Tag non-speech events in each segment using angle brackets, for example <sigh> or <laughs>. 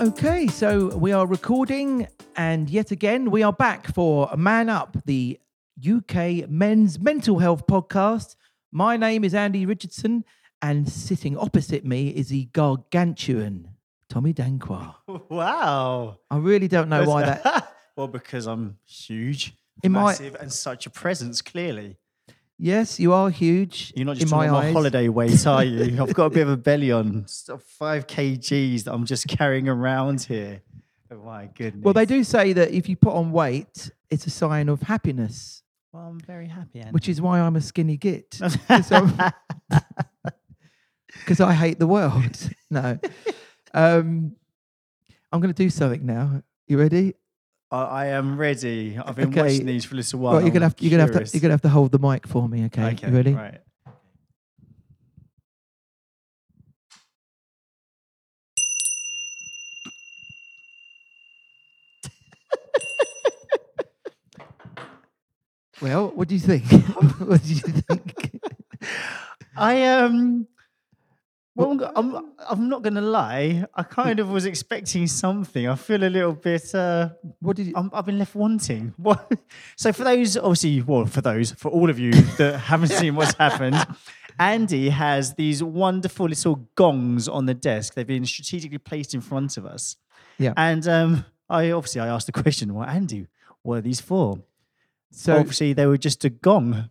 Okay, so we are recording, and yet again, we are back for Man Up, the UK men's mental health podcast. My name is Andy Richardson, and sitting opposite me is the gargantuan Tommy Danquah. <laughs> Wow. I really don't know why <laughs> that. well, because I'm huge, In my- massive, and such a presence, clearly. Yes, you are huge. You're not in just my talking eyes. holiday weight, are you? <laughs> I've got a bit of a belly on, so five kgs that I'm just carrying around here. Oh, my goodness. Well, they do say that if you put on weight, it's a sign of happiness, Well, I'm very happy, Andy. which is why I'm a skinny git. <laughs> because <laughs> I hate the world. no. Um, I'm going to do something now. You ready? I, am ready. I've been Okay. watching these for a little while. Right, you're gonna have to, you're gonna have to you're gonna have to hold the mic for me. Okay, Okay, you ready? Right. <laughs> Well, what do you think? <laughs> what do you think? <laughs> I um. Well, I'm, I'm I'm not gonna lie. I kind of was expecting something. I feel a little bit. Uh, What did you? I'm, I've been left wanting. <laughs> What? So for those, obviously, well, for those, for all of you that <laughs> haven't seen what's happened, <laughs> Andy has these wonderful little gongs on the desk. They've been strategically placed in front of us. Yeah. And um, I obviously I asked the question, well, Andy, what are these for? So obviously they were just a gong,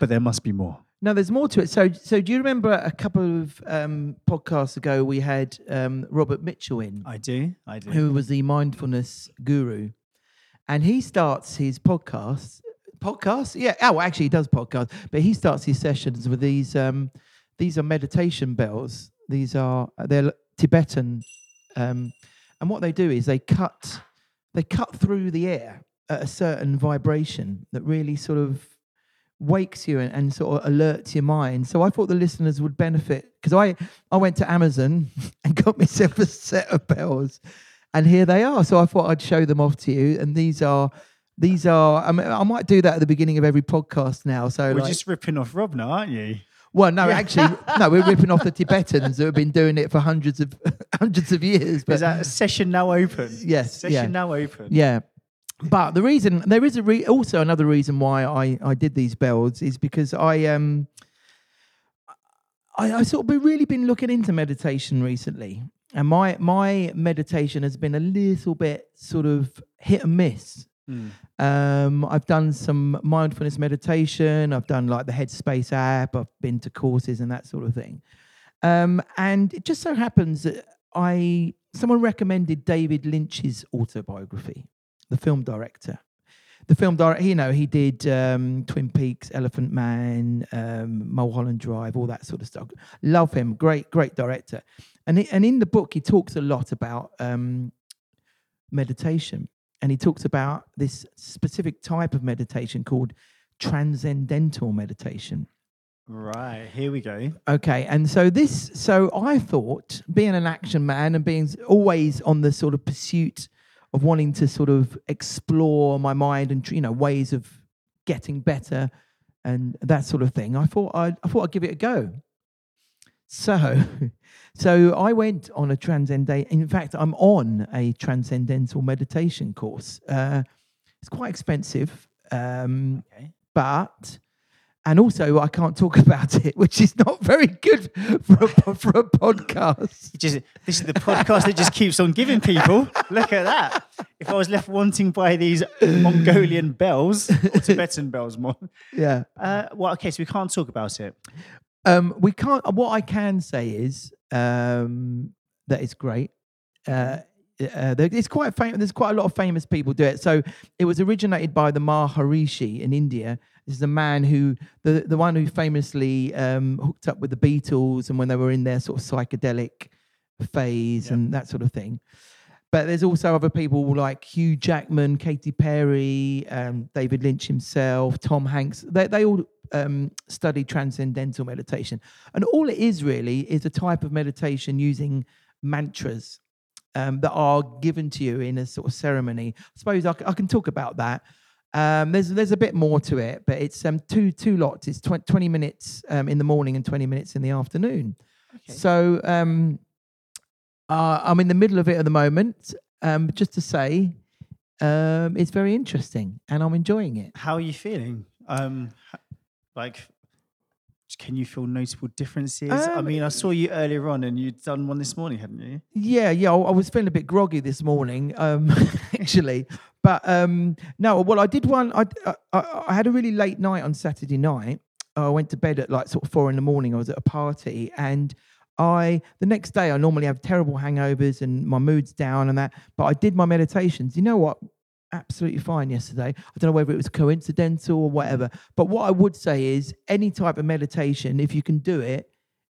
but there must be more. No, there's more to it. So so do you remember a couple of um, podcasts ago we had um, Robert Mitchell in, I do. I do. who was the mindfulness guru, and he starts his podcast. Podcast, yeah. Oh, well, actually, he does podcast, but he starts his sessions with these. Um, these are meditation bells. These are they're Tibetan, um, and what they do is they cut they cut through the air at a certain vibration that really sort of wakes you and, and sort of alerts your mind. So I thought the listeners would benefit because I I went to Amazon <laughs> and got myself a set of bells, and here they are. So I thought I'd show them off to you. And these are these are I, mean, I might do that at the beginning of every podcast now. So We're like, just ripping off Rob now, aren't you? well, no, actually, no, we're ripping off the Tibetans that have been doing it for hundreds of <laughs> hundreds of years. But Is that session now open? yes, Session yeah. now open. Yeah. But the reason there is a re- also another reason why I, I did these bells is because I um I, I sort of been really been looking into meditation recently. And my my meditation has been a little bit sort of hit and miss. Mm. Um, I've done some mindfulness meditation. I've done like the Headspace app. I've been to courses and that sort of thing. Um, and it just so happens that I someone recommended David Lynch's autobiography, the film director. The film director, you know, he did um, Twin Peaks, Elephant Man, um, Mulholland Drive, all that sort of stuff. Love him, great, great director. And he, and in the book, he talks a lot about um, meditation, and he talks about this specific type of meditation called transcendental meditation. Right, here we go. Okay, and so this, so I thought, being an action man and being always on the sort of pursuit of wanting to sort of explore my mind and you know ways of getting better and that sort of thing, I thought I, I thought I'd give it a go. So, <laughs> so I went on a transcendent. In fact, I'm on a transcendental meditation course. Uh, it's quite expensive. Um, Okay. but and also I can't talk <laughs> about it, which is not very good for a, for a podcast. Just this is the podcast that just keeps on giving people. Look at that. If I was left wanting by these Mongolian bells or Tibetan bells more. Yeah. Uh, well, okay, so we can't talk about it. Um, we can't. What I can say is um, that it's great. Uh, uh, it's quite famous. There's quite a lot of famous people do it. So it was originated by the Maharishi in India. This is the man who, the the one who famously um, hooked up with the Beatles and when they were in their sort of psychedelic phase and that sort of thing. But there's also other people like Hugh Jackman, Katy Perry, um, David Lynch himself, Tom Hanks. They, they all um, study transcendental meditation. And all it is really is a type of meditation using mantras um, that are given to you in a sort of ceremony. I suppose I, c- I can talk about that. Um, there's there's a bit more to it, but it's um, two two lots. It's tw- 20 minutes um, in the morning and 20 minutes in the afternoon. Okay. So um, Uh, I'm in the middle of it at the moment. Um, just to say, um, it's very interesting and I'm enjoying it. How are you feeling? Um, like, can you feel noticeable differences? I Um, mean, I saw you earlier on, and you'd done one this morning, hadn't you? Yeah, yeah. I, I was feeling a bit groggy this morning, um, <laughs> actually. But um, no, well, I did one. I, I I I had a really late night on Saturday night. I went to bed at like sort of four in the morning. I was at a party, and I the next day I normally have terrible hangovers and my mood's down and that. But I did my meditations. You know what? Absolutely fine yesterday. I don't know whether it was coincidental or whatever. But what I would say is any type of meditation, if you can do it,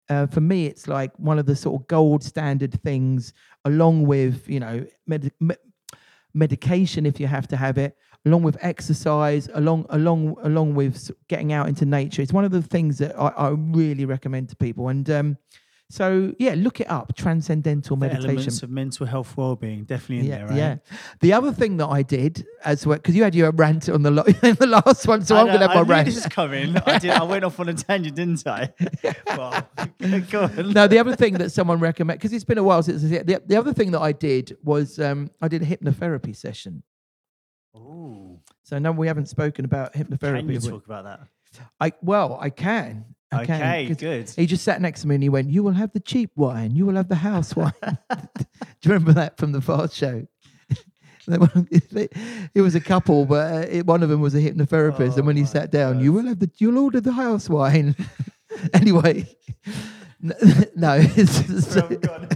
uh, for me, it's like one of the sort of gold standard things, along with you know med- me- medication if you have to have it, along with exercise, along along along with getting out into nature. It's one of the things that I, I really recommend to people. And um, so yeah, look it up. Transcendental The meditation. elements of mental health well-being, definitely in Yeah, there, right? yeah. The other thing that I did as well, because you had your rant on the lo- <laughs> in the last one, so I I'm going to have my I knew rant. this is coming. I did. I went off on a tangent, didn't I? <laughs> well, <laughs> go on. no, the other thing that someone recommend because it's been a while since the, the other thing that I did was um, I did a hypnotherapy session. Ooh, So no, we haven't spoken about can hypnotherapy. you have talk about that? I well, I can. Okay, 'cause good. He just sat next to me and he went, "You will have the cheap wine. You will have the house wine." <laughs> Do you remember that from the fast show? <laughs> <laughs> It was a couple, but uh, it, one of them was a hypnotherapist, Oh and when he sat down, you will have the, you'll order the house wine. anyway, no, it's- Sorry, I'm gone.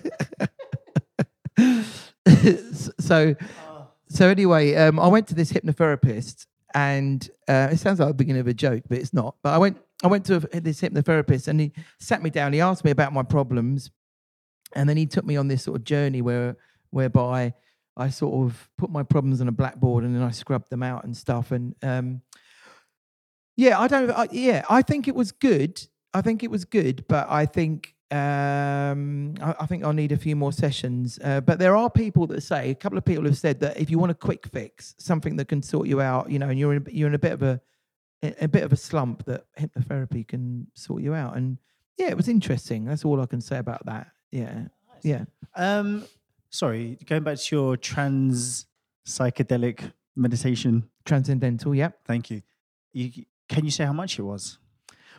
so Oh. so anyway, um, I went to this hypnotherapist, and uh, it sounds like the beginning of a joke, but it's not. But I went, I went to this hypnotherapist, and he sat me down. He asked me about my problems, and then he took me on this sort of journey where, whereby I sort of put my problems on a blackboard, and then I scrubbed them out and stuff. And um, yeah, I don't. I, yeah, I think it was good. I think it was good, but I think um, I, I think I'll need a few more sessions. Uh, but there are people that say a couple of people have said that if you want a quick fix, something that can sort you out, you know, and you're in, you're in a bit of a a a bit of a slump, that hypnotherapy can sort you out. And yeah, it was interesting. That's all I can say about that. Yeah, yeah. Um, sorry, going back to your trans psychedelic meditation. Transcendental. Yep. Thank you. You can you say how much it was?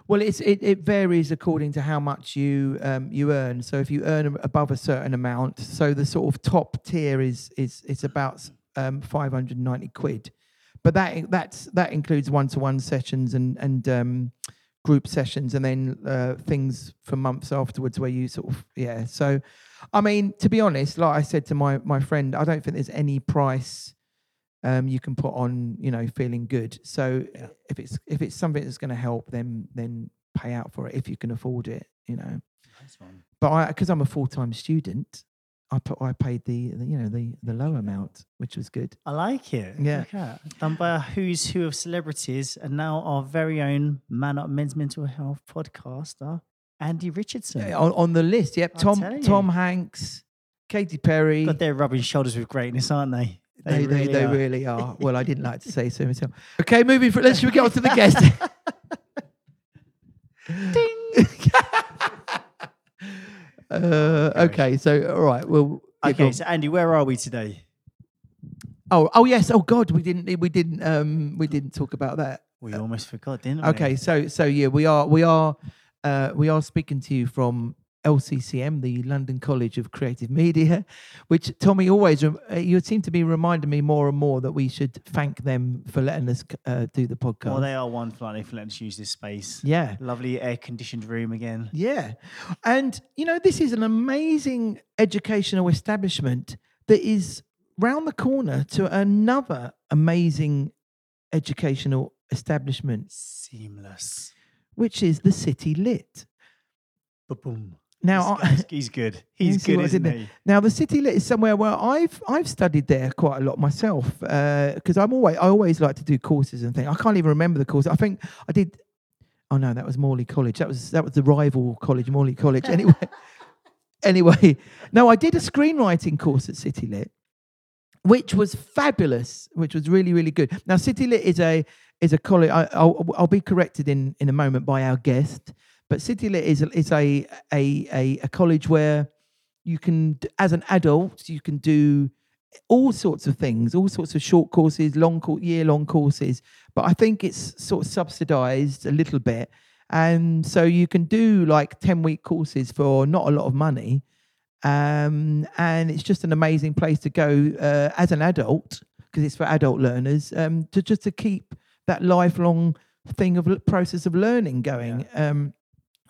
Well, it's it, it varies according to how much you um, you earn. So if you earn above a certain amount, so the sort of top tier is is it's about um, five hundred and ninety quid, but that that's that includes one to one sessions and and um, group sessions, and then uh, things for months afterwards where you sort of yeah. So, I mean, to be honest, like I said to my my friend, I don't think there's any price um, you can put on, you know, feeling good. So Yeah. if it's if it's something that's going to help, then then pay out for it if you can afford it, you know. Nice. But I, because I'm a full time student, I put I paid the, the you know the the low amount, which was good. I like it. Yeah. Done by a who's who of celebrities and now our very own Man Up Men's Mental Health podcaster, Andy Richardson. Yeah, on, on the list, yep. I'm Tom Tom. Hanks, Katy Perry. God, they're rubbing shoulders with greatness, aren't they? They, they, they are. really are. <laughs> Well, I didn't like to say so myself. Okay, moving for let's should we get on to the <laughs> guest. Ding. <laughs> uh, okay, so all right. Well, Okay, so Andy, where are we today? oh, oh yes. Oh God, we didn't we didn't um we didn't talk about that. We almost forgot, didn't we? Okay, so so yeah, we are we are uh, we are speaking to you from LCCM, the London College of Creative Media, which Tommy always uh, you seem to be reminding me more and more that we should thank them for letting us uh, do the podcast. Well, they are they, for letting us use this space. yeah, Lovely air conditioned room again. yeah, and you know this is an amazing educational establishment that is round the corner to another amazing educational establishment, Seamless. which is the City Lit. Boom. Now, he's, I- he's- good. <laughs> He's good, what I did isn't there? he? Now, the City Lit is somewhere where I've I've studied there quite a lot myself uh, because I'm always I always like to do courses and things. I can't even remember the course. I think I did. Oh no, that was Morley College. That was that was the rival college, Morley College. Anyway, <laughs> anyway, no, I did a screenwriting course at City Lit, which was fabulous, which was really really good. Now, City Lit is a is a college. I, I'll I'll be corrected in in a moment by our guest, but City Lit is a, is a a a, a college where you can as an adult you can do all sorts of things, all sorts of short courses, long year long courses. But I think it's sort of subsidized a little bit. And so you can do like 10 week courses for not a lot of money. Um, and it's just an amazing place to go uh, as an adult because it's for adult learners um, to just to keep that lifelong thing of process of learning going. Um,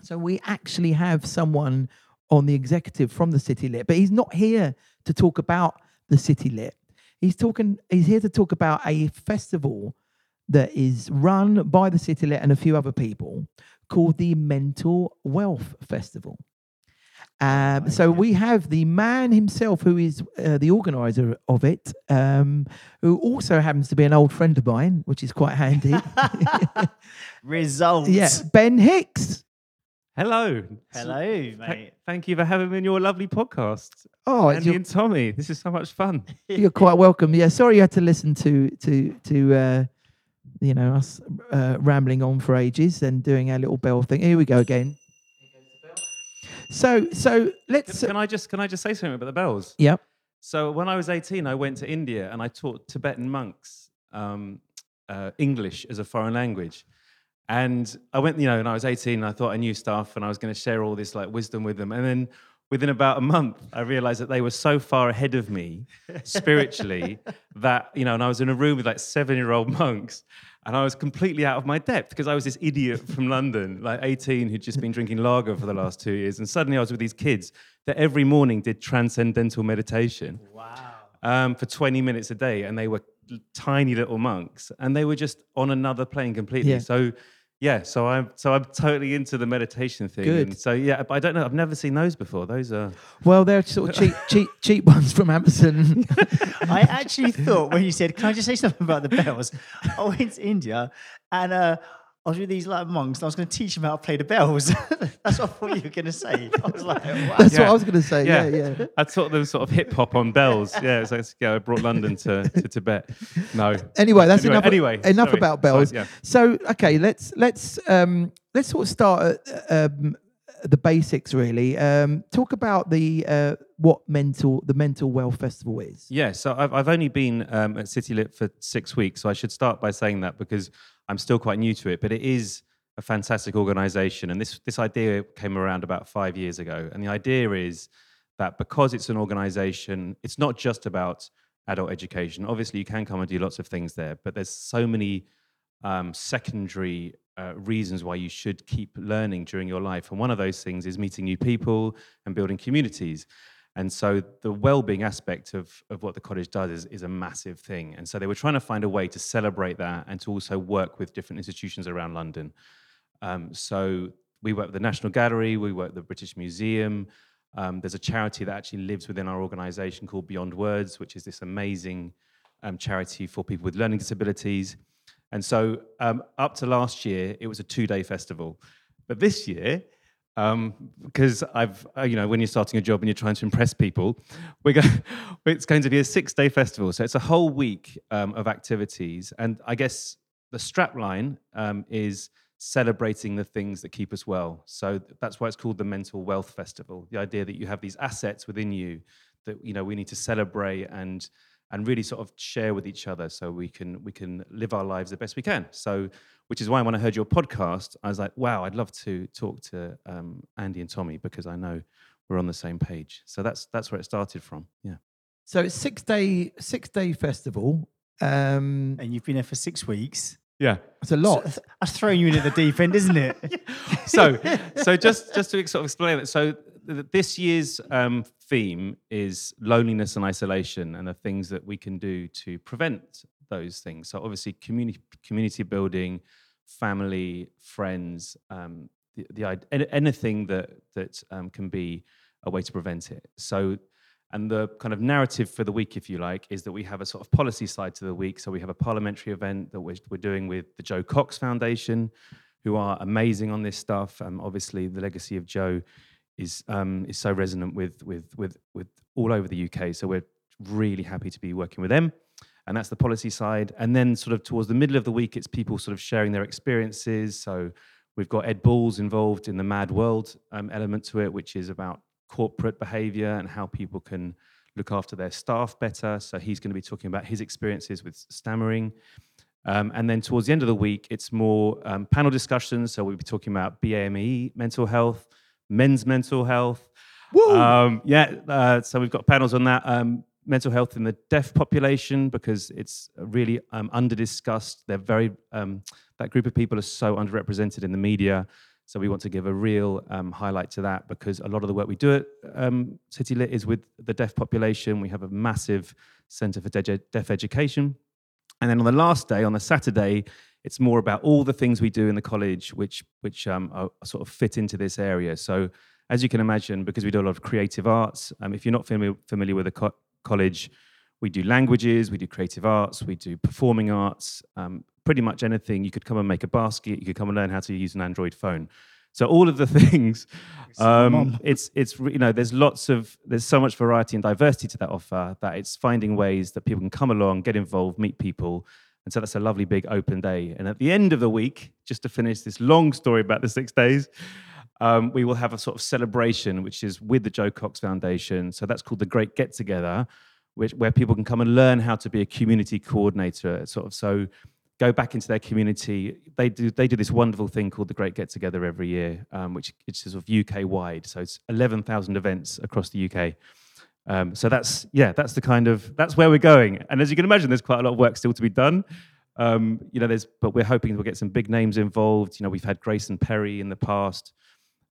so we actually have someone on the executive from the City Lit, but he's not here to talk about the City Lit. He's talking. He's here to talk about a festival that is run by the City Lit and a few other people called the Mental Wealth Festival. Um, so we have the man himself, who is uh, the organizer of it, um, who also happens to be an old friend of mine, which is quite handy. <laughs> Results. yeah, Ben Hicks. Hello. Hello, Th- mate. Thank you for having me on your lovely podcast. Oh, it's Andy your- and Tommy, this is so much fun. <laughs> You're quite welcome. Yeah, sorry you had to listen to to to uh, you know us uh, rambling on for ages and doing our little bell thing. Here we go again. So so Can, let's. can I just can I just say something about the bells? Yep. So when I was 18, I went to India and I taught Tibetan monks um, uh, English as a foreign language. And I went, you know, and I was 18 and I thought I knew stuff and I was going to share all this like wisdom with them. And then within about a month, I realized that they were so far ahead of me spiritually <laughs> that, you know, and I was in a room with like seven year old monks and I was completely out of my depth because I was this idiot from London, like 18, who'd just been drinking lager for the last two years. And suddenly I was with these kids that every morning did transcendental meditation Wow. um, for 20 minutes a day, and they were tiny little monks, and they were just on another plane completely. Yeah. So, yeah, so I'm so I'm totally into the meditation thing. Good. And so yeah, but I don't know. I've never seen those before. Those are Well, they're sort of cheap <laughs> cheap cheap ones from Amazon. <laughs> I actually thought when you said, "Can I just say something about the bells?" I went to India and uh, I was with these like monks. And I was going to teach them how to play the bells. <laughs> That's what I thought you were going to say. I was like, <laughs> "Wow." That's what I was going to say. Yeah, yeah. I taught them sort of hip hop on bells. Yeah, so it's, yeah, I brought London to, to Tibet. No. Anyway, that's Anyway, enough. anyway, enough sorry. about bells. Sorry, yeah. So okay, let's let's um, let's sort of start at um, the basics. Really, um, talk about the uh, what mental the mental well festival is. Yeah, so I've, I've only been um, at City Lit for six weeks, so I should start by saying that because I'm still quite new to it. But it is a fantastic organisation, and this this idea came around about five years ago. And the idea is that because it's an organisation, it's not just about adult education. Obviously, you can come and do lots of things there, but there's so many um, secondary uh, reasons why you should keep learning during your life. And one of those things is meeting new people and building communities. And so the well-being aspect of, of what the cottage does is, is a massive thing. And so they were trying to find a way to celebrate that and to also work with different institutions around London. Um, so we work with the National Gallery, we work with the British Museum. Um, there's a charity that actually lives within our organisation called Beyond Words, which is this amazing um, charity for people with learning disabilities. And so um, up to last year, it was a two-day festival. But this year, um, because I've, uh, you know, when you're starting a job and you're trying to impress people, we're going, <laughs> it's going to be a six-day festival. So it's a whole week um, of activities. And I guess the strapline um, is celebrating the things that keep us well. So that's why it's called the Mental Wealth Festival. The idea that you have these assets within you that you know we need to celebrate and and really sort of share with each other so we can we can live our lives the best we can. So which is why when I heard your podcast, I was like, wow, I'd love to talk to um, Andy and Tommy because I know we're on the same page. So that's that's where it started from. Yeah. So it's six day six day festival. Um, and you've been there for six weeks. Yeah. it's a lot. So, that's throwing you in at the deep end, isn't it? <laughs> so so <laughs> just just to sort of explain it so th- this year's um, theme is loneliness and isolation and the things that we can do to prevent those things so obviously community community building family friends um, the, the anything that that um, can be a way to prevent it so and the kind of narrative for the week, if you like, is that we have a sort of policy side to the week. So we have a parliamentary event that we're, we're doing with the Jo Cox Foundation, who are amazing on this stuff. Um, obviously, the legacy of Jo is um, is so resonant with with with with all over the UK. So we're really happy to be working with them, and that's the policy side. And then, sort of towards the middle of the week, it's people sort of sharing their experiences. So we've got Ed Balls involved in the Mad World um, element to it, which is about corporate behavior and how people can look after their staff better. So he's going to be talking about his experiences with stammering. Um, and then towards the end of the week, it's more um, panel discussions. So we'll be talking about BAME mental health, men's mental health. Um, yeah, uh, so we've got panels on that. Um, mental health in the deaf population because it's really um, under discussed. They're very um, that group of people are so underrepresented in the media. So we want to give a real um, highlight to that because a lot of the work we do at um, City Lit is with the deaf population. We have a massive centre for de- deaf education, and then on the last day, on the Saturday, it's more about all the things we do in the college, which which um, are, sort of fit into this area. So as you can imagine, because we do a lot of creative arts, um, if you're not familiar, familiar with the co- college, we do languages, we do creative arts, we do performing arts, um, pretty much anything. You could come and make a basket, you could come and learn how to use an Android phone. So all of the <laughs> things, um, it's it's you know there's lots of there's so much variety and diversity to that offer that it's finding ways that people can come along, get involved, meet people, and so that's a lovely big open day. And at the end of the week, just to finish this long story about the six days, um, we will have a sort of celebration, which is with the Jo Cox Foundation. So that's called the Great Get Together, which where people can come and learn how to be a community coordinator. Sort of so go back into their community. They do they do this wonderful thing called the Great Get Together every year, um, which is sort of UK wide. So it's eleven thousand events across the UK. Um, so that's yeah, that's the kind of that's where we're going. And as you can imagine, there's quite a lot of work still to be done. Um, you know, there's but we're hoping we'll get some big names involved. You know, we've had Grayson Perry in the past.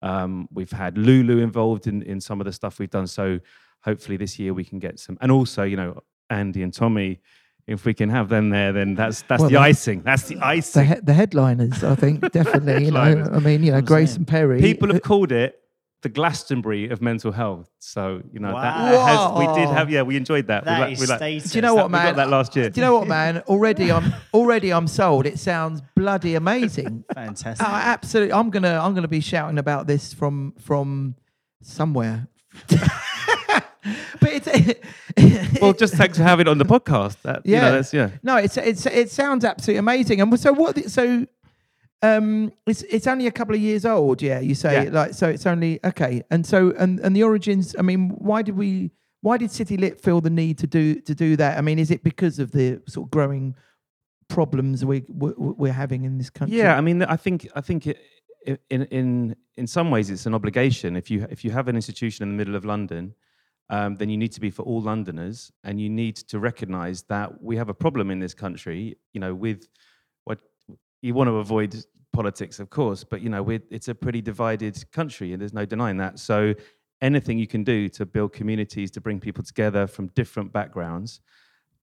Um, we've had Lulu involved in, in some of the stuff we've done. So hopefully this year we can get some, and also, you know, Andy and Tommy, if we can have them there, then that's that's Well, the the- icing. That's the The, icing. he- the headliners, I think, <laughs> definitely. you know, I mean, you know, Grayson Perry. People uh, have called it the Glastonbury of mental health. So you know that, Wow. that has, we did have yeah we enjoyed that. We That like- is we like- Do you know what, we got man? that last year. Do you know what, man? Already, I'm <laughs> already I'm sold. It sounds bloody amazing. <laughs> Fantastic. Oh, absolutely. I'm gonna I'm gonna be shouting about this from from somewhere. <laughs> but it's well, just thanks for having it on the podcast. That, yeah, Yeah. you know, that's, yeah. no, it's it's it sounds absolutely amazing. And so what? So um, it's it's only a couple of years old. Yeah, you say Yeah. like so. It's only okay. And so and and the origins. I mean, why did we? Why did City Lit feel the need to do to do that? I mean, is it because of the sort of growing problems we we- we're having in this country? Yeah, I mean, I think I think it, in in in some ways it's an obligation. If you if you have an institution in the middle of London, um, then you need to be for all Londoners, and you need to recognise that we have a problem in this country. You know, with you want to avoid politics, of course, but you know, it's a pretty divided country, and there's no denying that. So anything you can do to build communities, to bring people together from different backgrounds,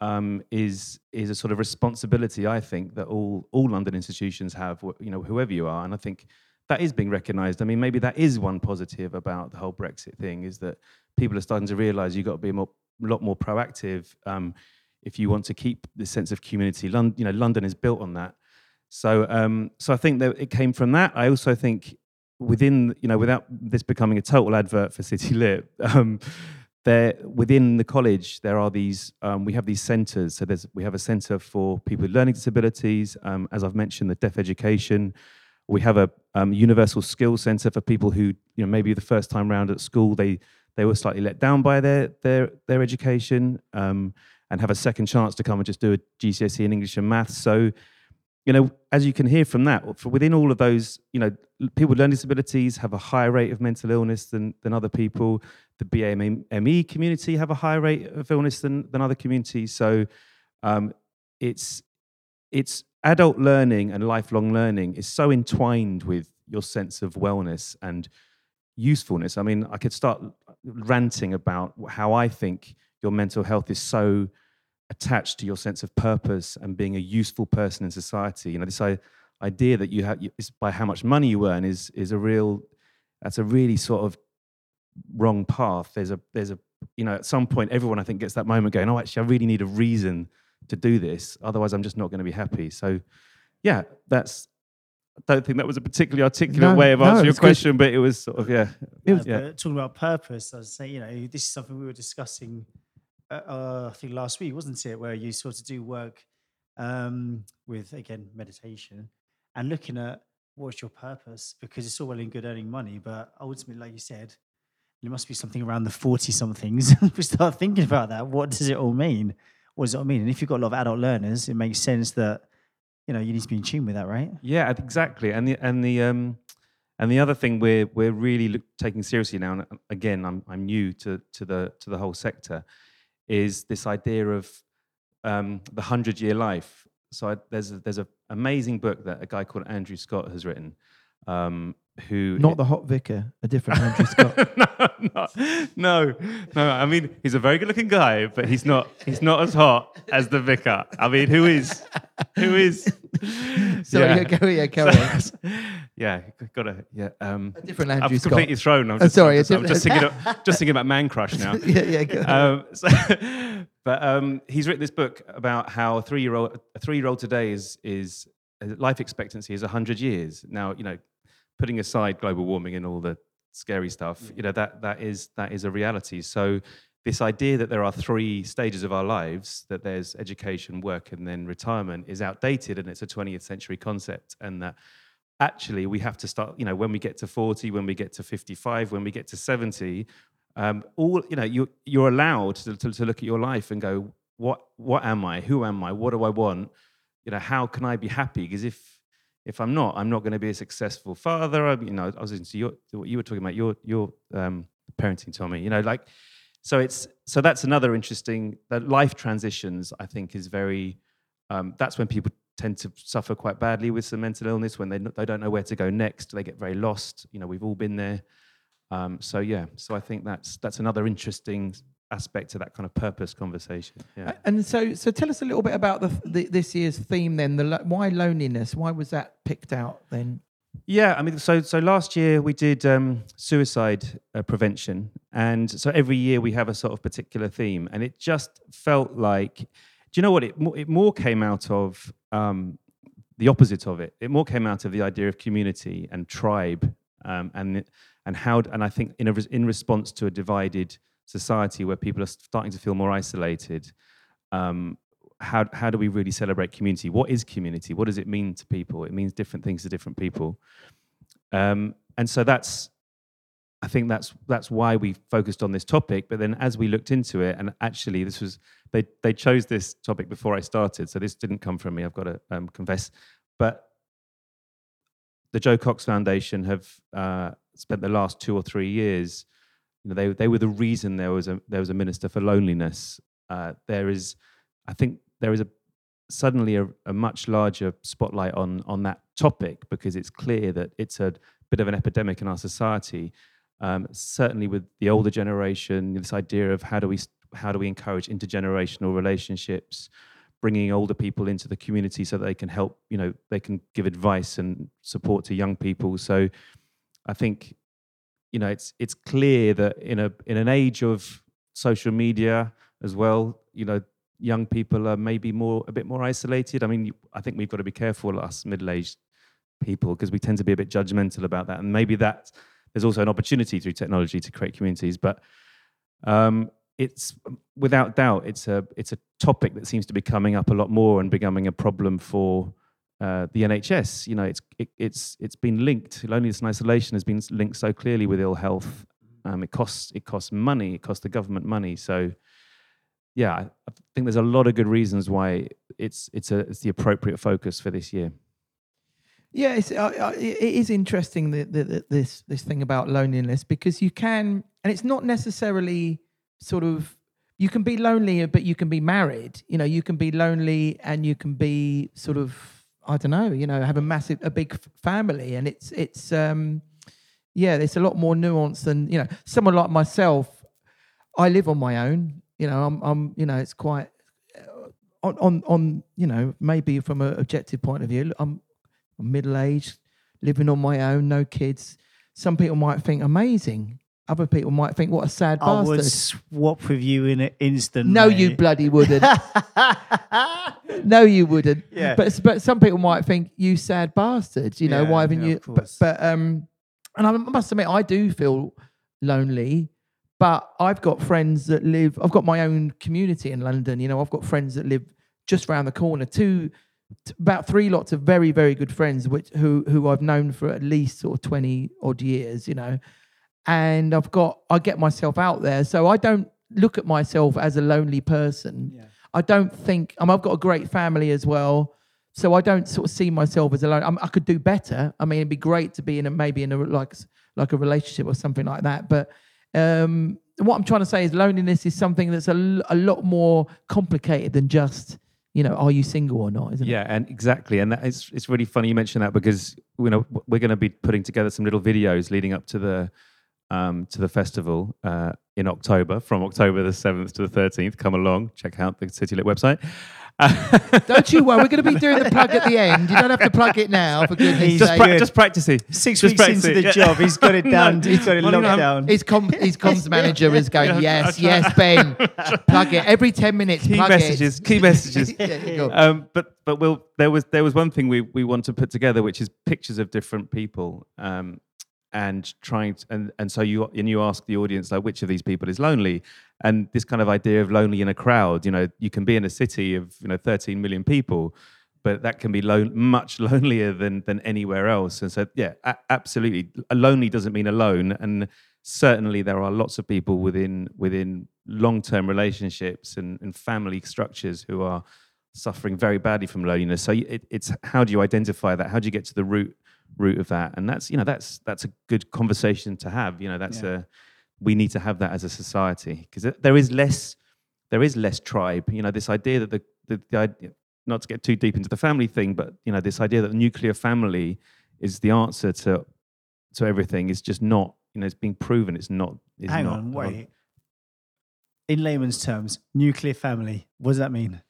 um, is is a sort of responsibility I think that all all London institutions have. You know, whoever you are, and I think that is being recognised. I mean, maybe that is one positive about the whole Brexit thing is that people are starting to realise you've got to be a more, lot more proactive um, if you want to keep the sense of community. London, you know, London is built on that. So, um, so I think that it came from that. I also think within, you know, without this becoming a total advert for City Lit, <laughs> um, there within the college there are these. Um, we have these centres. So there's we have a centre for people with learning disabilities. Um, as I've mentioned, the deaf education. We have a um, universal skills centre for people who, you know, maybe the first time round at school they they were slightly let down by their their their education um, and have a second chance to come and just do a GCSE in English and maths. So you know, as you can hear from that, within all of those, you know, people with learning disabilities have a higher rate of mental illness than, than other people. The BAME community have a higher rate of illness than, than other communities. So um, it's it's adult learning and lifelong learning is so entwined with your sense of wellness and usefulness. I mean, I could start ranting about how I think your mental health is so attached to your sense of purpose and being a useful person in society. You know, this i- idea that you have is by how much money you earn is is a real that's a really sort of wrong path. There's a there's a you know at some point everyone I think gets that moment going, oh actually I really need a reason to do this. Otherwise I'm just not going to be happy. So yeah, that's I don't think that was a particularly articulate No, way of no, answering your it's good. question, but it was sort of yeah. It was- but talking about purpose, I was saying, you know, this is something we were discussing, uh, uh, I think last week, wasn't it? Where you sort of do work um, with, again, meditation and looking at what's your purpose because it's all well and good earning money, but ultimately, like you said, It must be something around the 40 somethings. <laughs> we start thinking about that. What does it all mean? What does it all mean? And if you've got a lot of adult learners, it makes sense that you know you need to be in tune with that, right? Yeah, exactly. And the and the um and the other thing we're we're really look, taking seriously now, and again, I'm I'm new to to the to the whole sector, is this idea of um, the hundred year life. So I, there's a, there's an amazing book that a guy called Andrew Scott has written, um, who Not the hot vicar, a different <laughs> Andrew Scott. no, no, no, no. I mean, he's a very good-looking guy, but he's not. He's not as hot as the vicar. I mean, who is? Who is? <laughs> Sorry, Yeah. yeah. go yeah, carry <laughs> on. yeah, got to. Yeah, um, A different Andrew I've Scott. completely thrown. I'm Oh, just, sorry, I'm just, I'm just thinking, of, just thinking about Man Crush now. yeah, yeah, go. Um, so, but um, he's written this book about how a three-year-old, a three-year-old today is is uh, life expectancy is hundred years. Now, you know, putting aside global warming and all the scary stuff, you know that that is that is a reality. So, this idea that there are three stages of our lives, that there's education, work, and then retirement, is outdated, and it's a 20th century concept, and that actually we have to start you know when we get to 40 when we get to 55 when we get to 70 um, all you know you're, you're allowed to, to, to look at your life and go what what am i? Who am i? What do i want? You know how can i be happy? Because if if i'm not i'm not going to be a successful father. I, you know i was into your what you were talking about your your um, parenting tommy you know like so it's so that's another interesting that life transitions i think is very um, that's when people tend to suffer quite badly with some mental illness when they, they don't know where to go next they get very lost you know we've all been there. Um, so yeah so i think that's that's another interesting aspect to that kind of purpose conversation yeah And so, so tell us a little bit about the, the this year's theme. Then, the lo- why loneliness? Why was that picked out? Then, Yeah, I mean, so so last year we did um, suicide uh, prevention, and so every year we have a sort of particular theme, and it just felt like, do you know what? It it more came out of um, the opposite of it. It more came out of the idea of community and tribe, um, and and how and I think in a, in response to a divided society where people are starting to feel more isolated. Um, how how do we really celebrate community? What is community? What does it mean to people? It means different things to different people. Um, and so that's, I think that's that's why we focused on this topic. But then as we looked into it, and actually this was they they chose this topic before I started, so this didn't come from me. I've got to um, confess. But the Jo Cox Foundation have uh, spent the last two or three years. You know, they they were the reason there was a there was a minister for loneliness. Uh, there is, I think, there is a suddenly a, a much larger spotlight on on that topic because it's clear that it's a bit of an epidemic in our society. Um, certainly, with the older generation, this idea of how do we how do we encourage intergenerational relationships, bringing older people into the community so that they can help, you know, they can give advice and support to young people. So, I think, you know, it's it's clear that in a in an age of social media as well, you know, young people are maybe more a bit more isolated. I mean, I think we've got to be careful, us middle-aged people, because we tend to be a bit judgmental about that. And maybe that there's also an opportunity through technology to create communities, but um, it's without doubt it's a it's a topic that seems to be coming up a lot more and becoming a problem for uh, the NHS. You know, it's it, it's it's been linked. Loneliness and isolation has been linked so clearly with ill health. Um, it costs it costs money. It costs the government money. So yeah, I, think there's a lot of good reasons why it's it's a it's the appropriate focus for this year. yeah, it's, uh, uh, it it is interesting that, that, that this this thing about loneliness because you can, and it's not necessarily sort of you can be lonely, but you can be married. You know, you can be lonely and you can be sort of I don't know, you know, have a massive a big family, and it's it's um yeah, there's a lot more nuance than you know. Someone like myself, I live on my own. You know, I'm I'm you know, it's quite uh, on on on you know maybe from an objective point of view, I'm, I'm middle aged, living on my own, no kids. Some people might think amazing. Other people might think what a sad I bastard. would swap with you in an instant. no, you bloody <laughs> wouldn't. no, you wouldn't. Yeah. But but some people might think you sad bastard. You know Yeah, why haven't yeah, you? of But, course. but um, and I must admit I do feel lonely. But I've got friends that live. I've got my own community in London. You know, I've got friends that live just round the corner. Two, t- about three lots of very very good friends, which who who I've known for at least sort of twenty odd years. You know, and I've got I get myself out there. So I don't look at myself as a lonely person. Yeah. I don't think mean, I've got a great family as well. So I don't sort of see myself as alone. I'm, I could do better. I mean, it'd be great to be in a maybe in a like like a relationship or something like that. But um, what I'm trying to say is loneliness is something that's a, a lot more complicated than just you know are you single or not, isn't it? Yeah, and exactly, and that is it's really funny you mention that because you know we're going to be putting together some little videos leading up to the um, to the festival uh, in October, from October the seventh to the thirteenth. Come along, check out the City Lit website. <laughs> Don't you worry. We're going to be doing the plug at the end. You don't have to plug it now. For goodness' He's just, sake. pra- good. just practicing. Six Just weeks practice into it, the yeah. job, he's got it <laughs> No, down. he's got it well, you locked know, down. His, com- his comms <laughs> manager is going, yes, yes, Ben, plug it. Every 10 minutes, Key plug messages. it. Key messages. Yeah, you um, but but we'll, there was there was one thing we we want to put together, which is pictures of different people, um, and trying to, and and so you and you ask the audience like which of these people is lonely, and this kind of idea of lonely in a crowd. You know, you can be in a city of you know 13 million people. But that can be much <laughs> lonelier than than anywhere else, and so yeah, a- absolutely. Lonely doesn't mean alone, and certainly there are lots of people within within long term relationships and, and family structures who are suffering very badly from loneliness. So it, it's how do you identify that? How do you get to the root root of that? And that's you know that's that's a good conversation to have. You know that's Yeah. a we need to have that as a society because there is less there is less tribe. You know this idea that the the, the idea, not to get too deep into the family thing, but you know this idea that the nuclear family is the answer to to everything is just not you know it's being proven it's not. It's Hang not, on, wait. In layman's terms, nuclear family. What does that mean?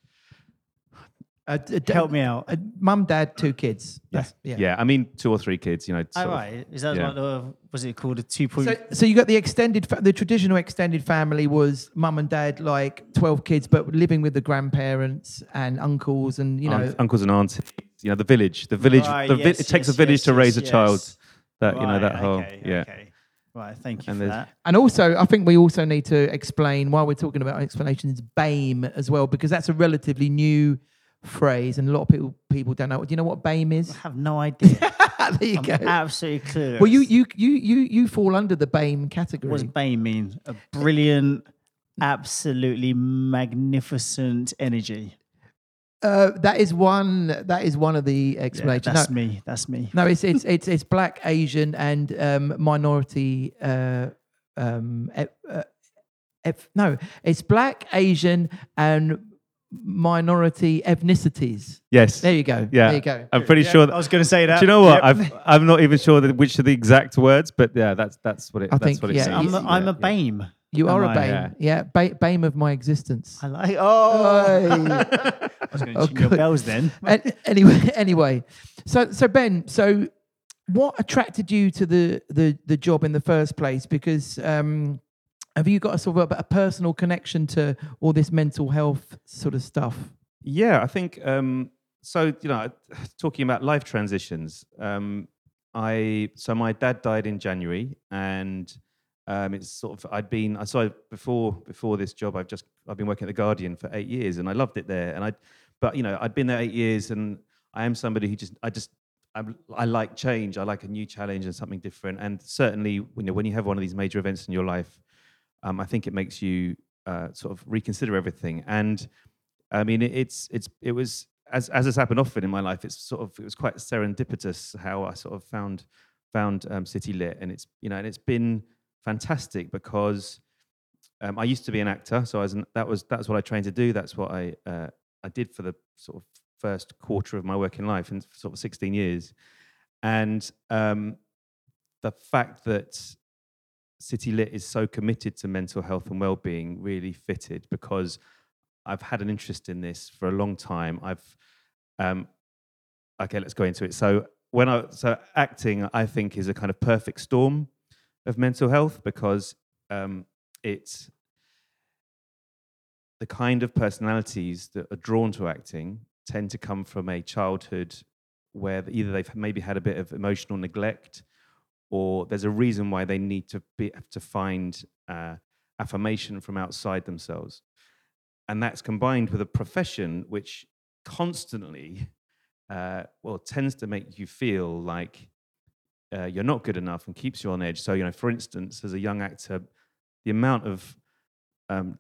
Uh, d- d- Help me out. uh, Mum, dad, two kids. That's, yeah. Yeah, I mean two or three kids. You know. All sort of- right. Is that yeah. like the was it called a two point? So, so you got the extended, fa- the traditional extended family was mum and dad, like twelve kids, but living with the grandparents and uncles, and you know, Aunt- uncles and aunties. You know, the village. The village. Right, the vi- yes, it takes yes, a village yes, to raise yes, a child. yes. That you know Right, that whole. okay, yeah. Okay. Right. Thank you And for that. and also I think we also need to explain while we're talking about explanations, BAME as well, because that's a relatively new phrase, and a lot of people people don't know. Do you know what BAME is? I have no idea. <laughs> there you I'm go. absolutely clueless. Well, you you you you you fall under the BAME category. What does BAME mean? A brilliant, absolutely magnificent energy. Uh, that is one. That is one of the Yeah, explanations. that's no, me. That's me. no, it's it's it's it's black, Asian, and um, minority. Uh, um, uh, no, it's black, Asian, and minority ethnicities. Yes. There you go. Yeah. There you go. I'm pretty Yeah, sure. I was going to say that. do you know what? Yep. I've, I'm not even sure that which are the exact words, but yeah, that's that's what it. I that's think, what it yeah, says. I'm a, I'm a Yeah, yeah. BAME. You are Am a I? BAME. Yeah, ba- BAME of my existence. I like. Oh, Oi. <laughs> I was going to Oh, jingle good. bells then. <laughs> An- anyway, <laughs> anyway, so so Ben, so what attracted you to the the the job in the first place? Because um, have you got a sort of a, a personal connection to all this mental health sort of stuff? Yeah, I think um, so. You know, <sighs> talking about life transitions. Um, I so my dad died in January, and um, it's sort of I'd been I saw before before this job. I've just I've been working at the Guardian for eight years, and I loved it there. And I, but you know, I'd been there eight years, and I am somebody who just I just I like change. I like a new challenge and something different. And certainly, you know, when you have one of these major events in your life, um, I think it makes you uh, sort of reconsider everything. And I mean, it, it's it's it was as as has happened often in my life. It's sort of it was quite serendipitous how I sort of found found um, City Lit, and it's you know, and it's been fantastic because um, I used to be an actor, so I was an, that was that's what I trained to do. That's what I uh, I did for the sort of first quarter of my working life and sort of 16 years, and um, the fact that City Lit is so committed to mental health and well-being really fitted because I've had an interest in this for a long time. I've um, okay, let's go into it. So when I so acting, I think is a kind of perfect storm of mental health because um, it's the kind of personalities that are drawn to acting tend to come from a childhood where either they've maybe had a bit of emotional neglect or there's a reason why they need to be to find uh, affirmation from outside themselves and that's combined with a profession which constantly uh, well tends to make you feel like uh, you're not good enough and keeps you on edge. So, you know, for instance, as a young actor, the amount of um,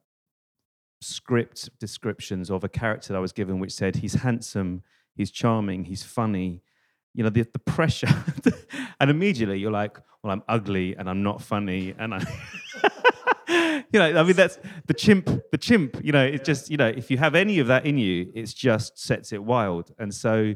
script descriptions of a character that I was given, which said he's handsome, he's charming, he's funny. You know, the, the pressure. <laughs> and immediately you're like, well, I'm ugly and I'm not funny. And I. <laughs> you know, I mean, that's the chimp, the chimp, you know, it's just, you know, if you have any of that in you, it just sets it wild. And so,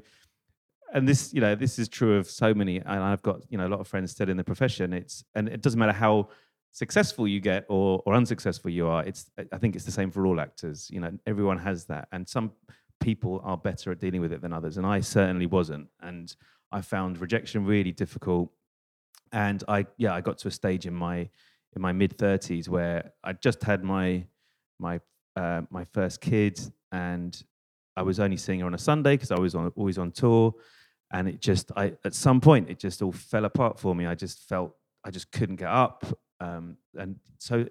and this, you know, this is true of so many, and I've got, you know, a lot of friends still in the profession. It's, and it doesn't matter how successful you get or, or unsuccessful you are. It's, I think it's the same for all actors. You know, everyone has that. And some people are better at dealing with it than others. And I certainly wasn't. And I found rejection really difficult. And I, yeah, I got to a stage in my, in my mid 30s where I just had my my uh, my first kid and I was only seeing her on a Sunday because I was on, always on tour and it just I at some point it just all fell apart for me I just felt I just couldn't get up um, and so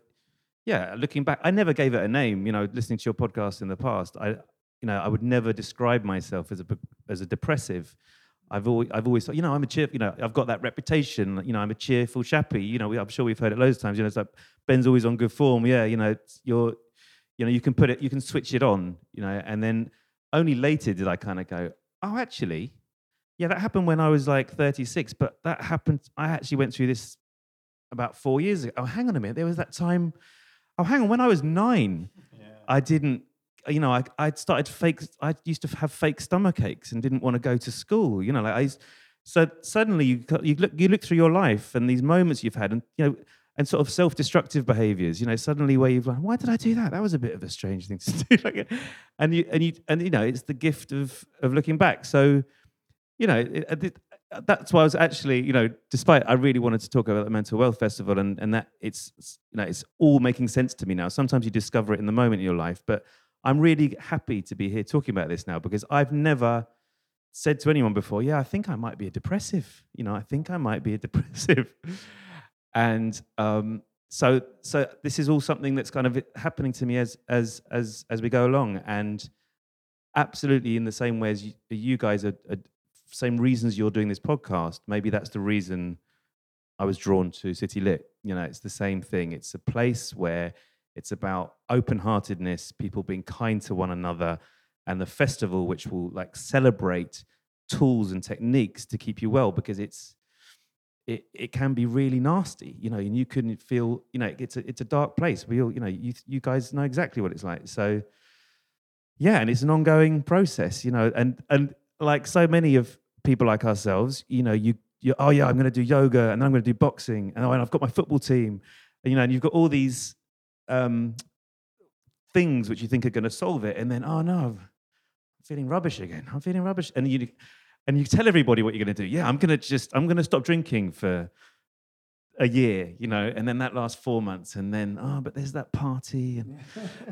yeah looking back I never gave it a name you know listening to your podcast in the past I you know I would never describe myself as a as a depressive I've always, I've always thought, you know, I'm a cheer, you know, I've got that reputation, you know, I'm a cheerful chappy, you know, we, I'm sure we've heard it loads of times, you know, it's like Ben's always on good form, yeah, you know, you're, you know, you can put it, you can switch it on, you know, and then only later did I kind of go, oh, actually, yeah, that happened when I was like 36, but that happened, I actually went through this about four years ago. Oh, hang on a minute, there was that time, oh, hang on, when I was nine, <laughs> yeah. I didn't, you know, I I started fake. I used to have fake stomach aches and didn't want to go to school. You know, like I. So suddenly you you look you look through your life and these moments you've had and you know and sort of self-destructive behaviors. You know, suddenly where you've like, why did I do that? That was a bit of a strange thing to <laughs> do. like, and you and you and you know, it's the gift of of looking back. So, you know, it, it, that's why I was actually, you know, despite I really wanted to talk about the mental wealth festival and and that it's you know it's all making sense to me now. Sometimes you discover it in the moment in your life, but I'm really happy to be here talking about this now because I've never said to anyone before, yeah, I think I might be a depressive. You know, I think I might be a <laughs> depressive. and um, so, so this is all something that's kind of happening to me as as as as we go along, and absolutely in the same way as you, you guys are, are, same reasons you're doing this podcast. Maybe that's the reason I was drawn to City Lit. You know, it's the same thing. It's a place where it's about open heartedness, people being kind to one another, and the festival, which will like celebrate tools and techniques to keep you well because it's it, it can be really nasty, you know, and you couldn't feel, you know, it's a it's a dark place. We all, you know, you you guys know exactly what it's like. So yeah, and it's an ongoing process, you know, and and like so many of people like ourselves, you know, you you oh yeah, I'm going to do yoga and I'm going to do boxing and, oh, and I've got my football team, and, you know, and you've got all these um, things which you think are going to solve it, and then oh no, I'm feeling rubbish again. I'm feeling rubbish, and you and you tell everybody what you're going to do. Yeah, I'm going to just I'm going to stop drinking for a year, you know, and then that lasts four months, and then oh, but there's that party, and <laughs>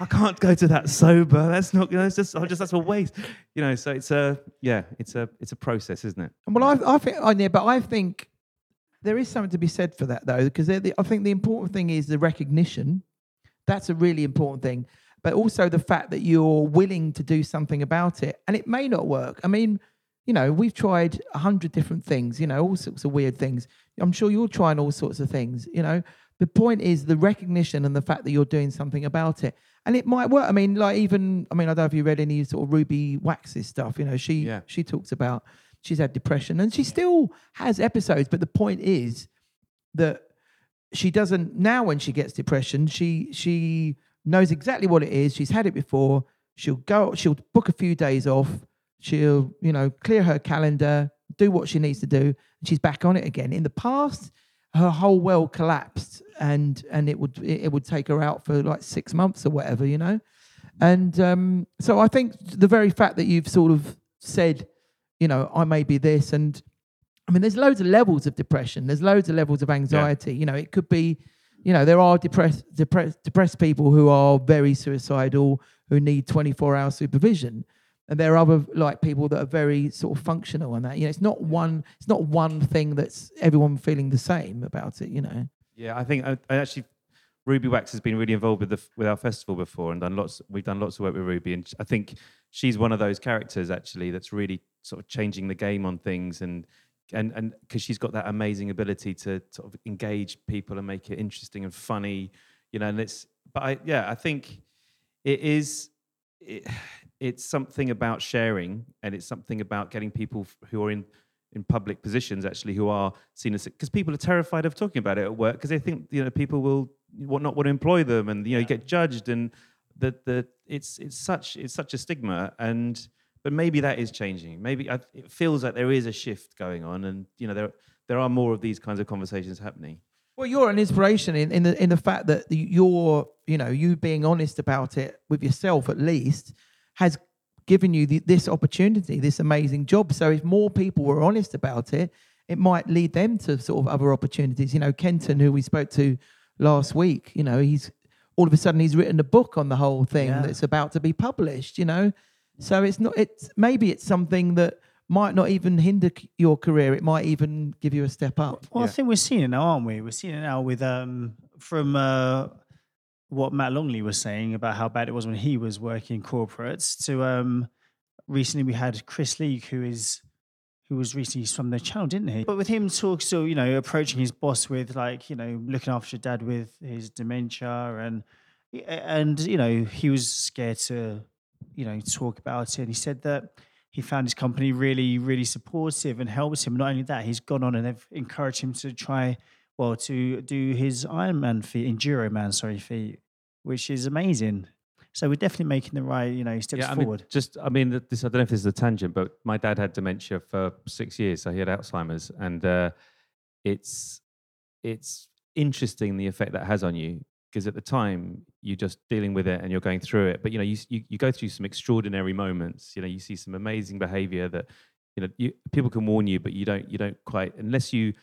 I can't go to that sober. That's not. You know, it's just. I just that's a waste. You know. So it's a yeah. It's a it's a process, isn't it? Well, I I think I yeah, but I think there is something to be said for that though, because I think the important thing is the recognition. That's a really important thing, but also the fact that you're willing to do something about it, and it may not work. I mean, you know, we've tried a hundred different things, you know, all sorts of weird things. I'm sure you're trying all sorts of things, you know. The point is the recognition and the fact that you're doing something about it. And it might work. I mean, like even I mean, I don't know if you read any sort of Ruby Wax's stuff, you know, she yeah. she talks about she's had depression and she still has episodes. But the point is that she doesn't now when she gets depression, she she knows exactly what it is. She's had it before. She'll go, she'll book a few days off. She'll, you know, clear her calendar, do what she needs to do, and she's back on it again. In the past, her whole world collapsed and and it would it, it would take her out for like six months or whatever, you know. And um, so I think the very fact that you've sort of said you know, I may be this. And I mean, there's loads of levels of depression. There's loads of levels of anxiety. Yeah. You know, it could be, you know, there are depressed, depressed, depressed people who are very suicidal, who need 24 hour supervision. And there are other like people that are very sort of functional and that. You know, it's not one, it's not one thing that's everyone feeling the same about it, you know. Yeah, I think I, I actually Ruby Wax has been really involved with the with our festival before and done lots. We've done lots of work with Ruby, and I think she's one of those characters actually that's really sort of changing the game on things and and and because she's got that amazing ability to sort of engage people and make it interesting and funny, you know. And it's but I yeah I think it is it, <sighs> it's something about sharing and it's something about getting people who are in in public positions actually who are seen as because people are terrified of talking about it at work because they think you know people will not want to employ them and you know you get judged and that the it's it's such it's such a stigma and but maybe that is changing maybe I, it feels like there is a shift going on and you know there there are more of these kinds of conversations happening Well, you're an inspiration in, in the in the fact that you're, you know, you being honest about it with yourself at least has given you the, this opportunity, this amazing job. So if more people were honest about it, it might lead them to sort of other opportunities. You know, Kenton, who we spoke to last week, you know, he's all of a sudden he's written a book on the whole thing Yeah. that's about to be published. You know, so it's not. It's maybe it's something that might not even hinder c- your career. It might even give you a step up. Well, I think we're seeing it now, aren't we? We're seeing it now with um from uh, what Matt Longley was saying about how bad it was when he was working in corporates. To um, recently we had Chris Leake, who is who was recently from the channel, didn't he? But with him talk, still you know approaching his boss with like you know looking after dad with his dementia and and you know he was scared to you know talk about it. And he said that he found his company really, really supportive and helps him. Not only that, he's gone on and they've encouraged him to try, well, to do his Ironman feat, Enduro Man, sorry, feat, which is amazing. So we're definitely making the right, you know, steps I mean, forward. just I mean, this I don't know if this is a tangent, but my dad had dementia for six years, so he had Alzheimer's, and uh, it's it's interesting the effect that has on you because at the time you're just dealing with it and you're going through it, but you know you you, you go through some extraordinary moments. You know, you see some amazing behavior that you know you, people can warn you, but you don't you don't quite unless you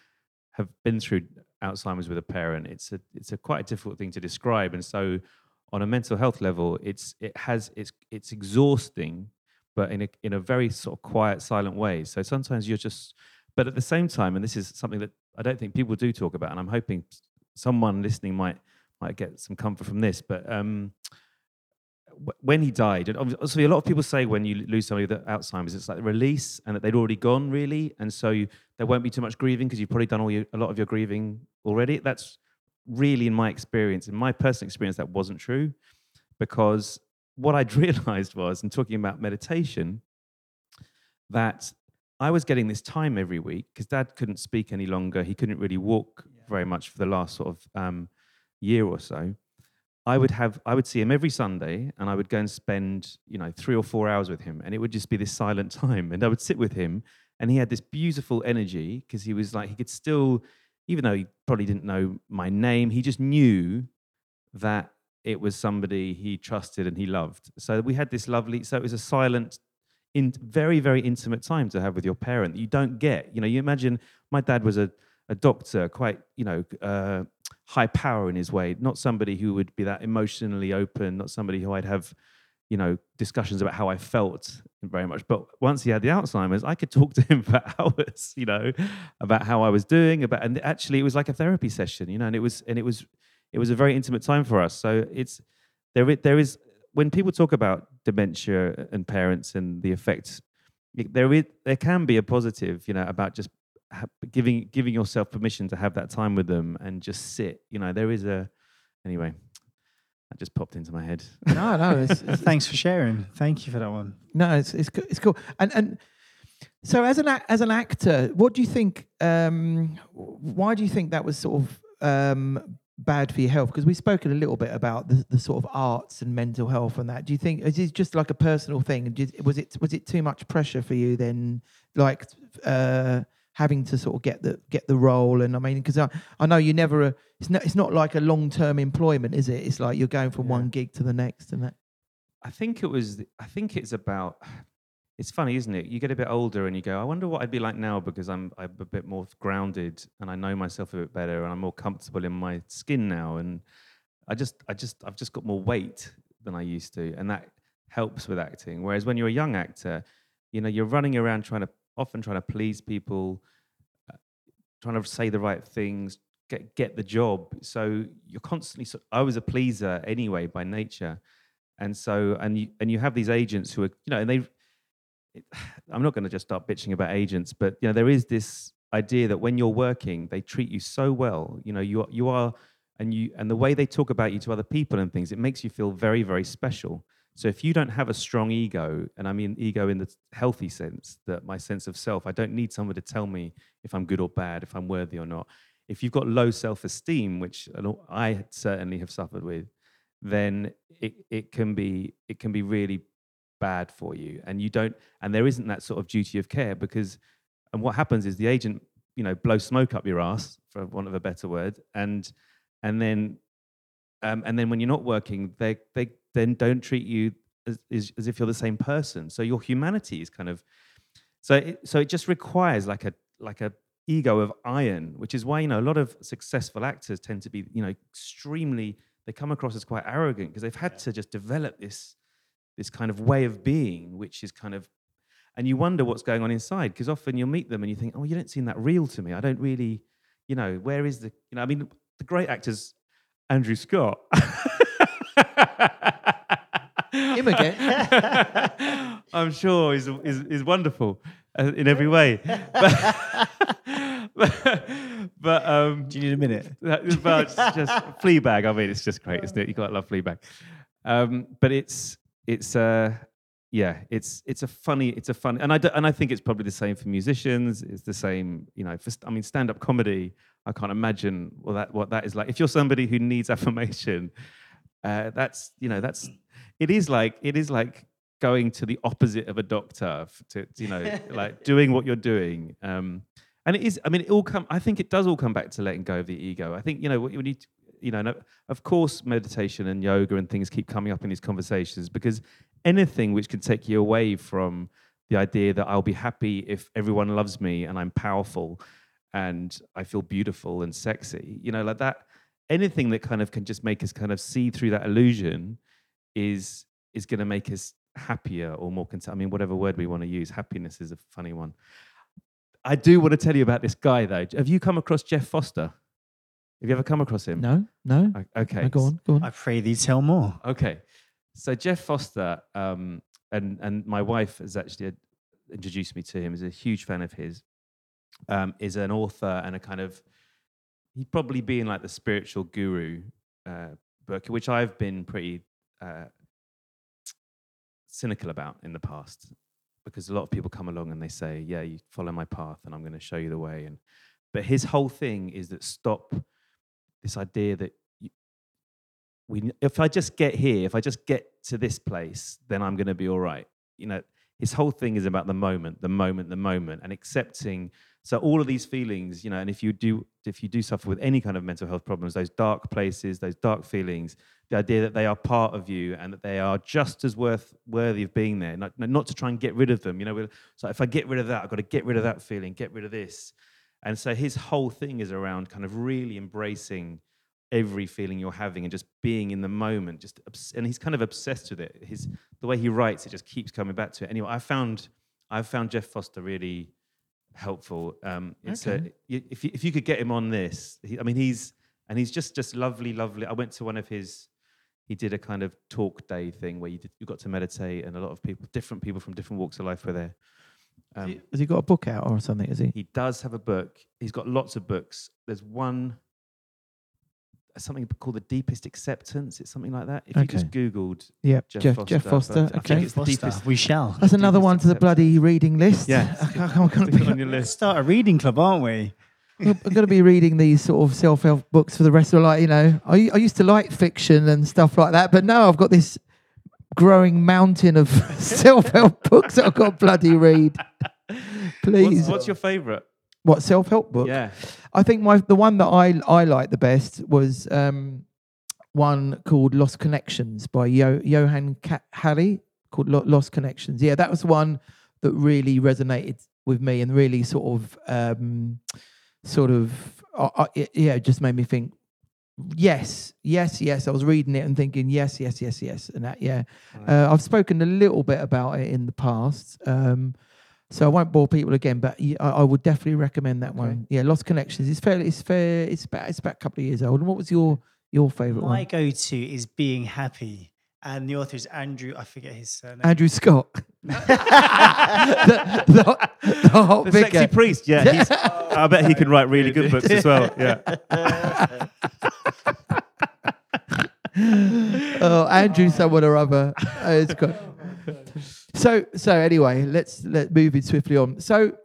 have been through Alzheimer's with a parent. It's a it's a quite a difficult thing to describe, and so on a mental health level, it's it has it's it's exhausting, but in a in a very sort of quiet, silent way. So sometimes you're just, but at the same time, and this is something that I don't think people do talk about, and I'm hoping someone listening might might get some comfort from this. But um, when he died, and obviously a lot of people say when you lose somebody with Alzheimer's, it's like the release and that they'd already gone, really, and so you, there won't be too much grieving because you've probably done all your, a lot of your grieving already. That's really, in my experience, in my personal experience, that wasn't true, because what I'd <laughs> realized was, in talking about meditation, that I was getting this time every week because Dad couldn't speak any longer. He couldn't really walk very much for the last sort of um, year or so. I would have I would see him every Sunday and I would go and spend, you know, 3 or 4 hours with him and it would just be this silent <laughs> time and I would sit with him and he had this beautiful energy because he was like he could still even though he probably didn't know my name, he just knew that it was somebody he trusted and he loved. So we had this lovely so it was a silent in very very intimate time to have with your parent that you don't get. You know, you imagine my dad was a a doctor, quite you know uh, high power in his way, not somebody who would be that emotionally open, not somebody who I'd have you know discussions about how I felt very much. But once he had the Alzheimer's, I could <laughs> talk to him for <laughs> hours, you know, about how I was doing, about and actually it was like a therapy session, you know, and it was and it was it was a very intimate time for us. So it's there there is when people talk about dementia and parents and the effects there is there can be a positive you know about just giving giving yourself permission to have that time with them and just sit you know there is a anyway that just popped into my head No, no, it's, it's, <laughs> Thanks for sharing. Thank you for that one. No, it's it's it's cool. And and so as an as an actor, what do you think? Um, why do you think that was sort of um, bad for your health? Because we've spoken a little bit about the, the sort of arts and mental health and that. Do you think is it just like a personal thing? Did, was it was it too much pressure for you then? Like uh, having to sort of get the get the role and I mean because I, I know you never uh, it's not it's not like a long term employment is it it's like you're going from Yeah. one gig to the next and that I think it was. I think it's about. <sighs> It's funny, isn't it? You get a bit older and you go, I wonder what I'd be like now because I'm I'm a bit more grounded and I know myself a bit better and I'm more comfortable in my skin now and I just I just I've just got more weight than I used to and that helps with acting. Whereas when you're a young actor, you know, you're running around trying to often trying to please people, uh, trying to say the right things, get get the job. So you're constantly. So I was a pleaser anyway by nature and so and you and you have these agents who are you know and they it, <sighs> i'm not going to just start bitching about agents but you know there is this idea that when you're working, they treat you so well. You know, you you are, and you and the way they talk about you to other people and things, it makes you feel very, very special. So if you don't have a strong ego, and I mean ego in the healthy sense, that my sense of self, I don't need someone to tell me if I'm good or bad, if I'm worthy or not. If you've got low self-esteem, which I certainly have suffered with, then it, it can be it can be really bad for you and you don't and there isn't that sort of duty of care because and what happens is the agent you know blows smoke up your ass for want of a better word and and then um, and then when you're not working they they then don't treat you as, as, as if you're the same person so your humanity is kind of so it, so it just requires like a like a ego of iron which is why you know a lot of successful actors tend to be you know extremely they come across as quite arrogant because they've had to just develop this this kind of way of being, which is kind of, and you wonder what's going on inside because often you'll meet them and you think, oh, you don't seem that real to me. I don't really, you know, where is the, you know, I mean, the great actors, Andrew Scott. <laughs> Him again. <laughs> I'm sure is is is wonderful uh, in every way. But, but, <laughs> but um, do you need a minute? But just Fleabag. I mean, it's just great, isn't it? You got to love Fleabag. Um, but it's it's uh yeah it's it's a funny it's a fun and i do, and i think it's probably the same for musicians it's the same you know for i mean stand up comedy i can't imagine well that what that is like if you're somebody who needs <laughs> affirmation uh, that's you know that's it is like it is like going to the opposite of a doctor to, you know like <laughs> doing what you're doing. Um and it is i mean it all come i think it does all come back to letting go of the ego. I think you know what you need you know, of course, meditation and yoga and things keep coming up in these conversations because anything which can take you away from the idea that I'll be happy if everyone loves me and I'm powerful and I feel beautiful and sexy, you know, like that, anything that kind of can just make us kind of see through that illusion is is going to make us happier or more content. I mean, whatever word we want to use, happiness is a funny one. I do want to tell you about this guy though. Have you come across Jeff Foster? Have you ever come across him? No, no. Okay. No, go on, go on. I pray thee tell more. Okay. So Jeff Foster, um, and and my wife has actually introduced me to him. Is a huge fan of his. Um, is an author and a kind of he'd probably be in like the spiritual guru uh, book, which I've been pretty uh, cynical about in the past, because a lot of people come along and they say, "Yeah, you follow my path, and I'm going to show you the way." And but his whole thing is that stop this idea that you, we, if I just get here, if I just get to this place, then I'm going to be all right. You know, his whole thing is about the moment, the moment, the moment, and accepting. So all of these feelings, you know, and if you do, if you do suffer with any kind of mental health problems, those dark places, those dark feelings, the idea that they are part of you and that they are just as worth worthy of being there, not, not to try and get rid of them. You know, so if I get rid of that, I've got to get rid of that feeling, get rid of this. And so his whole thing is around kind of really embracing every feeling you're having and just being in the moment. Just and he's kind of obsessed with it. His the way he writes, it just keeps coming back to it. Anyway, I found I found Jeff Foster really helpful. Um, it's okay. a, if you, if you could get him on this, he, I mean, he's and he's just just lovely, lovely. I went to one of his. He did a kind of talk day thing where you did, you got to meditate, and a lot of people, different people from different walks of life, were there. Um, has he got a book out or something? Is he? He does have a book. He's got lots of books. There's one, something called the deepest acceptance. It's something like that. If you just googled, yeah, Jeff, Jeff Foster. Jeff Foster. Okay, it's the deepest. We shall. That's another one to the bloody reading list. Yeah, I'm going to be on your <laughs> list. Start a reading club, aren't we? I'm going to be reading these sort of self-help books for the rest of my life. You know, I, I used to like fiction and stuff like that, but now I've got this growing mountain of <laughs> self-help books that I've got to bloody read. Please. What's, what's your favourite? What self-help book? Yeah, I think my the one that I I liked the best was um, one called Lost Connections by Yo, Johann Hari called Lost Connections. Yeah, that was one that really resonated with me and really sort of um, sort of uh, uh, yeah, just made me think yes, yes, yes. I was reading it and thinking, yes, yes, yes, yes, and that, yeah. Uh, I've spoken a little bit about it in the past, um, so I won't bore people again. But I, I would definitely recommend that okay. one. Yeah, Lost Connections. It's fair. It's fair. It's about. It's about a couple of years old. And what was your your favorite My one? My go-to is Being Happy. And the author is Andrew, I forget his surname. Andrew Scott. <laughs> the, the, the hot The sexy priest, yeah. He's, <laughs> I bet he can write really good books as well. Yeah. <laughs> oh, Andrew, someone or other. Oh, it's good. So, so anyway, let's let move it swiftly on. So,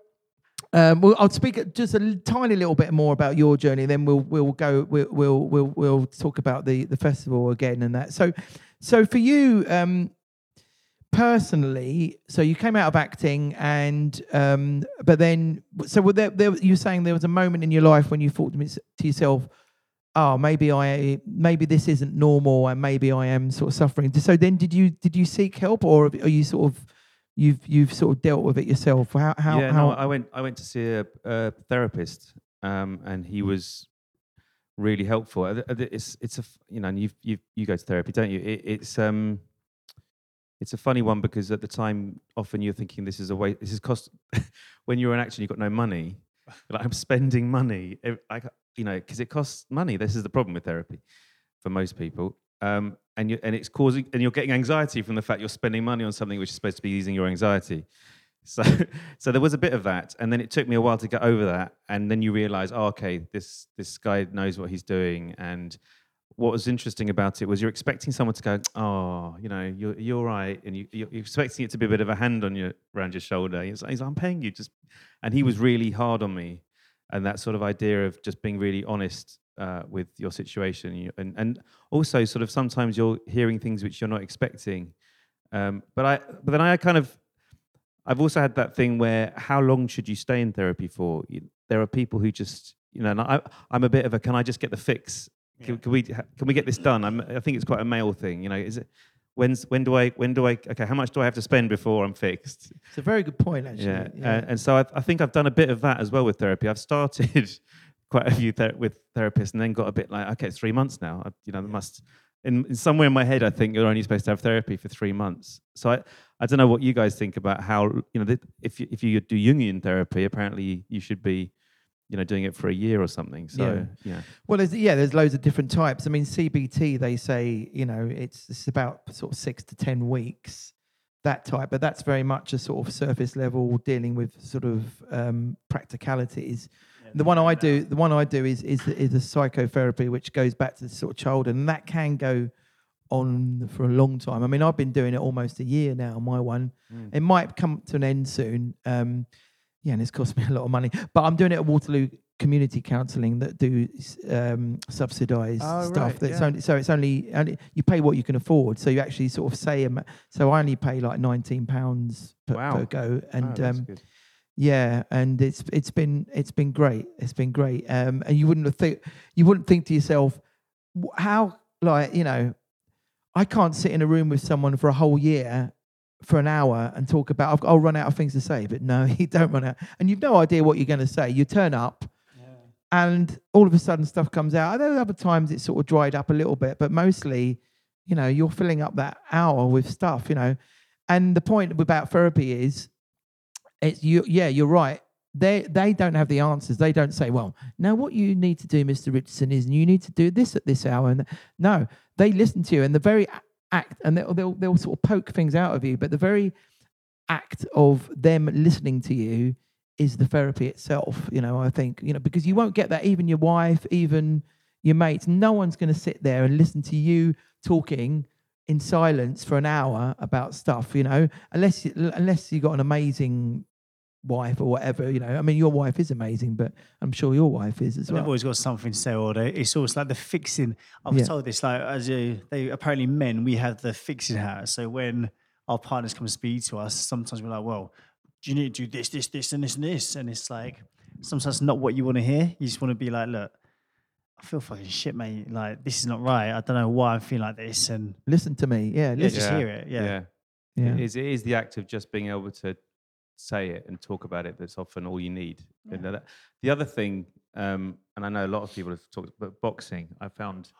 um, well, I'll speak just a tiny little bit more about your journey. Then we'll we'll go we'll we'll we'll, we'll talk about the the festival again and that. So, so for you, um, personally, so you came out of acting, and um, but then, so were there, there you were saying there was a moment in your life when you thought to yourself, "Oh, maybe I, maybe this isn't normal, and maybe I am sort of suffering." So then, did you did you seek help, or are you sort of you've you've sort of dealt with it yourself? How how yeah, how? no, I went. I went to see a, a therapist, um, and he was really helpful. It's it's a you know, and you you you go to therapy, don't you? It, it's um, it's a funny one because at the time, often you're thinking this is a way. This is cost. <laughs> when you're an actor, you've got no money. Like I'm spending money. I, you know, because it costs money. This is the problem with therapy for most people. Um, and you and it's causing and you're getting anxiety from the fact you're spending money on something which is supposed to be easing your anxiety. So, <laughs> so there was a bit of that, and then it took me a while to get over that. And then you realize, oh, okay, this this guy knows what he's doing. And what was interesting about it was you're expecting someone to go, oh, you know, you're you're right, and you you're expecting it to be a bit of a hand on your around your shoulder. He's I'm paying you, just. And he was really hard on me, and that sort of idea of just being really honest uh, with your situation, and and also sort of sometimes you're hearing things which you're not expecting. Um, but I, but then I kind of I've also had that thing where how long should you stay in therapy for? There are people who just, you know, and I, I'm a bit of a can I just get the fix? Can, can we can we get this done? I'm, I think it's quite a male thing, you know. Is it when's when do I when do I okay? How much do I have to spend before I'm fixed? it's a very good point, actually. Yeah, Uh, and so I, I think I've done a bit of that as well with therapy. I've started <laughs> quite a few ther- with therapists, and then got a bit like, okay, it's three months now. I, you know, there must in, in somewhere in my head, I think you're only supposed to have therapy for three months. So I, I don't know what you guys think about how you know if you, if you do Jungian therapy, apparently you should be, you know, doing it for a year or something. So yeah, Well, there's, yeah, there's loads of different types. I mean, CBT, they say, you know, it's, it's about sort of six to 10 weeks, that type, but that's very much a sort of surface level dealing with sort of um, practicalities. the one I do, the one I do is, is, is a psychotherapy, which goes back to the sort of childhood, and that can go on for a long time. I mean, I've been doing it almost a year now, my one. It might come to an end soon. Um, yeah, and it's cost me a lot of money. But I'm doing it at Waterloo Community Counselling that do um, subsidised Oh, stuff. right, That's yeah. only so it's only, only you pay what you can afford. So you actually sort of say, so I only pay like nineteen pounds per, Wow. per go, and Oh, um, yeah, and it's it's been it's been great. It's been great. Um, and you wouldn't think you wouldn't think to yourself, how like you know, I can't sit in a room with someone for a whole year for an hour and talk about. I've, I'll run out of things to say, but no, <laughs> you don't run out, and you've no idea what you're going to say. You turn up, and all of a sudden stuff comes out. I know other times it's sort of dried up a little bit, but mostly, you know, you're filling up that hour with stuff. You know, and the point about therapy is it's you yeah you're right they they don't have the answers they don't say well now what you need to do mr richardson is you need to do this at this hour and no they listen to you and the very act and they'll, they'll they'll sort of poke things out of you but the very act of them listening to you is the therapy itself you know i think you know because you won't get that. Even your wife even your mates no one's going to sit there and listen to you talking in silence for an hour about stuff, you know, unless unless you got an amazing wife or whatever, you know. I mean, your wife is amazing, but I'm sure your wife is as They've well. always got something to say, or they, it's always like the fixing. I was Yeah. told this, like as a, they apparently men, we have the fixing hat. So when our partners come and speak to us, sometimes we're like, "Well, do you need to do this, this, this, and this, and this?" And it's like sometimes not what you want to hear. You just want to be like, "Look, I feel fucking shit, mate. Like this is not right. I don't know why I'm feeling like this." And Listen to me, yeah, yeah, listen. just hear it. Yeah. Yeah. It is, it is the act of just being able to say it and talk about it that's often all you need. Know, that- the other thing, um, and I know a lot of people have talked about boxing. I found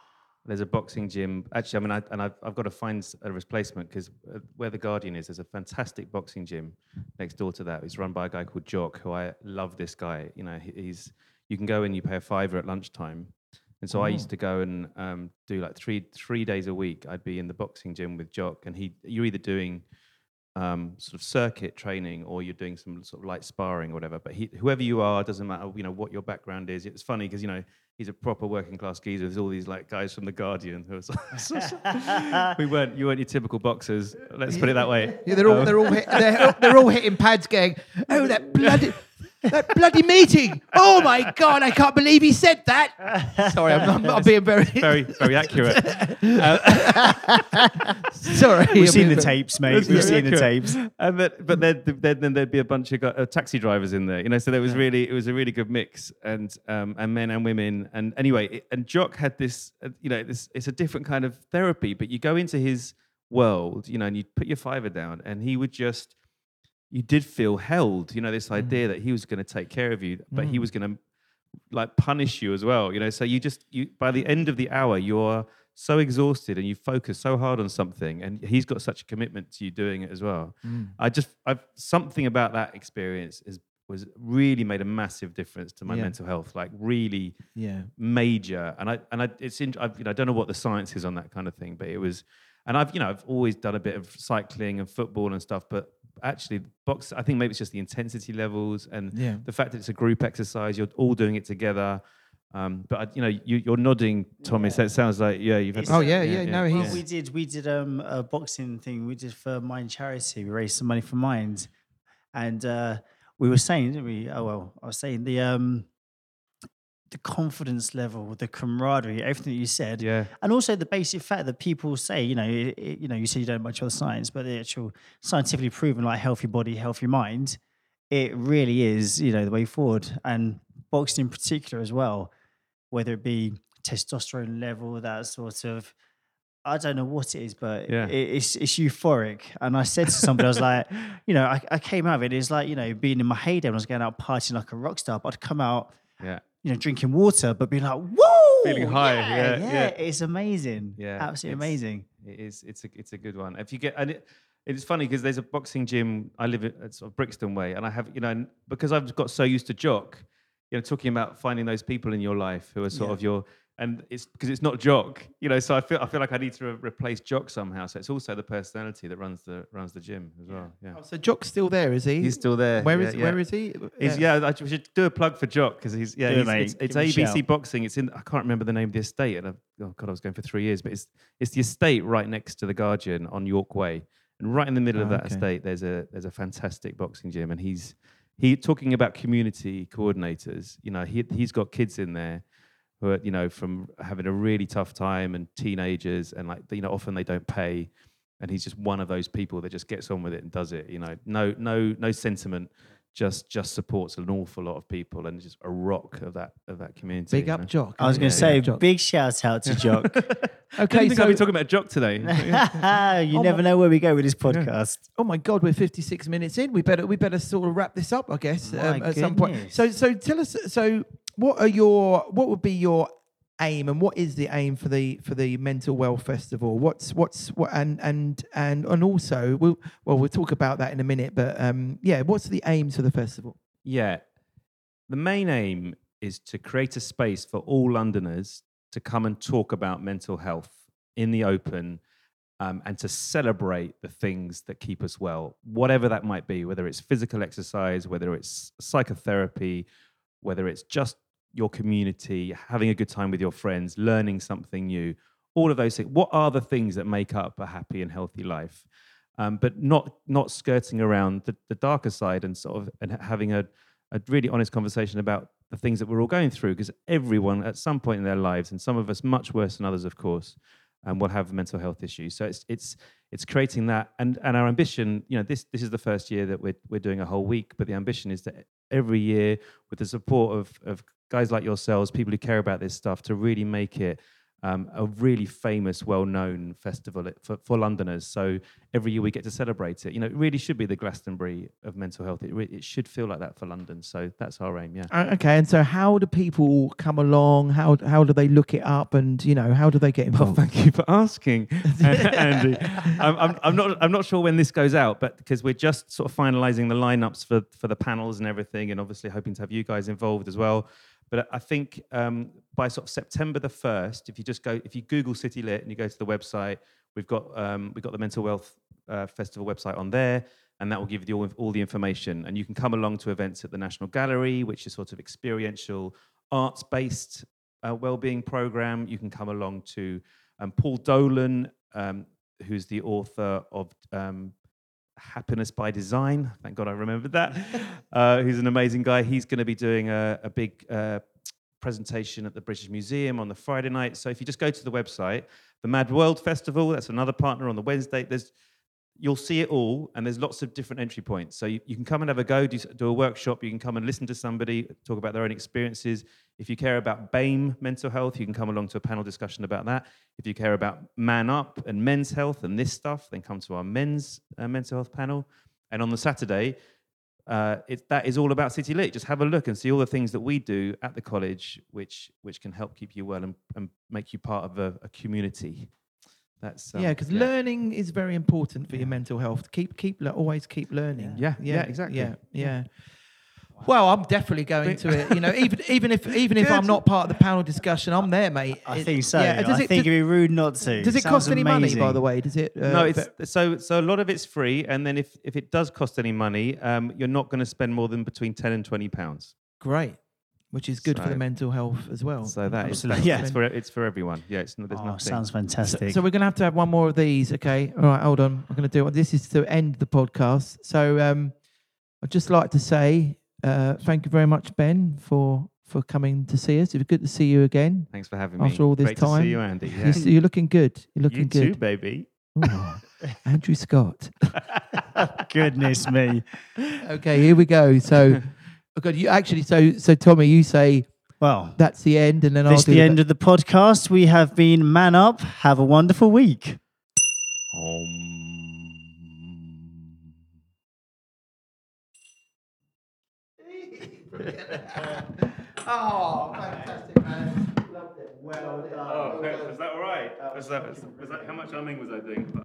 there's a boxing gym. Actually, I mean, I, and I've, I've got to find a replacement because where the Guardian is, there's a fantastic boxing gym next door to that. It's run by a guy called Jock, who I love. This guy, you know, he's you can go and you pay a fiver at lunchtime. And so I used to go and um, do like three three days a week. I'd be in the boxing gym with Jock, and he you're either doing um, sort of circuit training or you're doing some sort of light sparring or whatever. But he, whoever you are, doesn't matter, you know, what your background is. It's funny because, you know, he's a proper working class geezer. There's all these like guys from The Guardian who are <laughs> <laughs> we weren't, you weren't your typical boxers. Let's put it that way. Yeah, they're all Um, they're all hit, they're, they're all hitting pads, going, "Oh, that <laughs> bloody that bloody meeting! Oh my god, I can't believe he said that." Sorry, I'm, I'm, I'm being very very, very accurate. <laughs> sorry. We've I'm seen the very- tapes, mate. We've very seen the tapes. and but but then, then then there'd be a bunch of gu- uh, taxi drivers in there, you know. So there was really it was a really good mix, and um, and men and women. And anyway, it, and Jock had this, uh, you know, this it's a different kind of therapy. But you go into his world, you know, and you put your fiver down, and he would just, you did feel held, you know, this mm. idea that he was going to take care of you, but he mm. was going to like punish you as well you know? So you just you by the end of the hour you're so exhausted and you focus so hard on something and he's got such a commitment to you doing it as well. Mm. I just i've something about that experience is was really made a massive difference to my Yeah. mental health like really Yeah. major. And i and i it's in I've, you know i don't know what the science is on that kind of thing but it was and i've you know i've always done a bit of cycling and football and stuff but actually box i think maybe it's just the intensity levels and Yeah. the fact that it's a group exercise you're all doing it together um, but I- you know you, you're nodding tommy so it sounds like yeah you've had Oh yeah, yeah. No, Well, we did we did um, a boxing thing. We did for Mind Charity. We raised some money for Mind, and uh, we were saying, didn't we? Oh well, I was saying the um, the confidence level, the camaraderie, everything that you said, yeah and also the basic fact that people say, you know, it, it- you know, you say you don't much about the science, but the actual scientifically proven, like healthy body, healthy mind, it really is, you know, the way forward. And boxing in particular as well, whether it be testosterone level, that sort of, I don't know what it is, but Yeah. it, it's it's euphoric. And I said to somebody, I was like, <laughs> you know, I, I came out of it. It's like you know, being in my heyday when I was going out partying like a rock star. But I'd come out yeah you know, drinking water, but being like, whoa, Feeling high, yeah, yeah. it's amazing, Yeah, absolutely it's- amazing. It is. It's a. It's a good one. If you get and it, it's funny because there's a boxing gym. I live at, at sort of Brixton way, and I have you know because I've got so used to jock, you know, talking about finding those people in your life who are sort Yeah. of your and it's because it's not jock, you know. So I feel I feel like I need to re- replace jock somehow. So it's also the personality that runs the runs the gym as well. Yeah, Oh, so Jock's still there, is he? he's still there. Where yeah, is yeah. where is he? He's, yeah, I should do a plug for Jock because he's yeah, he's, it's, it's Give him a ABC shout. Boxing. It's in I can't remember the name of the estate, and I've, oh god, I was going for three years, but it's it's the estate right next to the Guardian on York Way, and right in the middle of Oh, that ah, okay. estate, there's a there's a fantastic boxing gym, and he's he talking about community coordinators. You know, he he's got kids in there who are you know from having a really tough time and teenagers, and like you know often they don't pay. And he's just one of those people that just gets on with it and does it. You know, no, no, no sentiment just just supports an awful lot of people and just a rock of that of that community. Big you up know? Jock. I was going Yeah, to say, Jock. big shout out to Jock. <laughs> Okay, I think so I'll be talking about Jock today. <laughs> you Oh never my- know where we go with this podcast. oh my God, we're 56 minutes in. We better we better sort of wrap this up, I guess, um, at some point. So so tell us. So what are your what would be your aim and what is the aim for the for the mental well festival what's what's what and and and and also we'll well we'll talk about that in a minute but um yeah what's the aim for the festival Yeah. The main aim is to create a space for all Londoners to come and talk about mental health in the open um, and to celebrate the things that keep us well, whatever that might be, whether it's physical exercise, whether it's psychotherapy, whether it's just your community, having a good time with your friends, learning something new, all of those things. What are the things that make up a happy and healthy life? Um, but not not skirting around the, the darker side and sort of and having a, a really honest conversation about the things that we're all going through because everyone at some point in their lives and some of us much worse than others of course um, will have mental health issues so it's it's it's creating that and and our ambition you know this this is the first year that we're we're doing a whole week but the ambition is that every year with the support of of guys like yourselves people who care about this stuff to really make it um, a really famous, well-known festival for, for Londoners. So every year we get to celebrate it. You know, it really should be the Glastonbury of mental health. It, re- it should feel like that for London. So that's our aim. Yeah. Uh, okay and so how do people come along how how do they look it up and you know how do they get <laughs> Well, involved thank you for asking, <laughs> Andy. I'm, I'm, I'm not I'm not sure when this goes out, but because we're just sort of finalising the lineups for for the panels and everything, and obviously hoping to have you guys involved as well. But I think um, by sort of September the first, if you just go, if you Google City Lit and you go to the website, we've got um, we've got the mental wealth uh, festival website on there, and that will give you all, all the information. And you can come along to events at the National Gallery, which is sort of experiential, arts-based uh, well-being program. You can come along to um, Paul Dolan, um, who's the author of um, Happiness by Design. Thank God I remembered that. uh, who's an amazing guy. He's going to be doing a, a big uh, presentation at the British Museum on the Friday night. So if you just go to the website, the Mad World Festival, that's another partner on the Wednesday. There's you'll see it all, and there's lots of different entry points. So you, you can come and have a go, do, do a workshop. You can come and listen to somebody talk about their own experiences. If you care about BAME mental health, you can come along to a panel discussion about that. If you care about Man Up and men's health and this stuff, then come to our men's uh, mental health panel. And on the Saturday, uh, it, that is all about City Lit. Just have a look and see all the things that we do at the college, which which can help keep you well and, and make you part of a, a community. That's um, yeah, because learning is very important for your mental health. Keep, keep, le- always keep learning. Yeah, yeah, exactly. Yeah, yeah. Well, I'm definitely going to it. You know, <laughs> even even if even if I'm not part of the panel discussion, I'm there, mate. I It- think so. Yeah. Does I it, think does, it'd be rude not to. does it Sounds cost any money, by the way? Does it? Uh, no, it's but- so so a lot of it's free, and then if if it does cost any money, um, you're not going to spend more than between ten and twenty pounds. great, which is good for the mental health as well. So that is Absolutely, that's- yeah. it's for it's for everyone. Yeah, it's not, there's Oh, nothing. sounds fantastic. so we're going to have to have one more of these. Okay. All right. Hold on. I'm going to do it. This is to end the podcast. So um, I'd just like to say uh, thank you very much, Ben, for for coming to see us. It It's good to see you again. Thanks for having me. After all this Great to time, see you, Andy. You're, you're looking good. You're looking you too, good. baby. Ooh, Andrew Scott. <laughs> Goodness me. Okay, here we go. So, <laughs> oh God, you actually. So, so Tommy, you say Well, that's the end, and then I'll this is do the end of the podcast. We have been Man Up. Have a wonderful week. <laughs> Oh, fantastic, man! Loved it. Well done. Oh, was that all right? Was that, was that how much humming was I doing?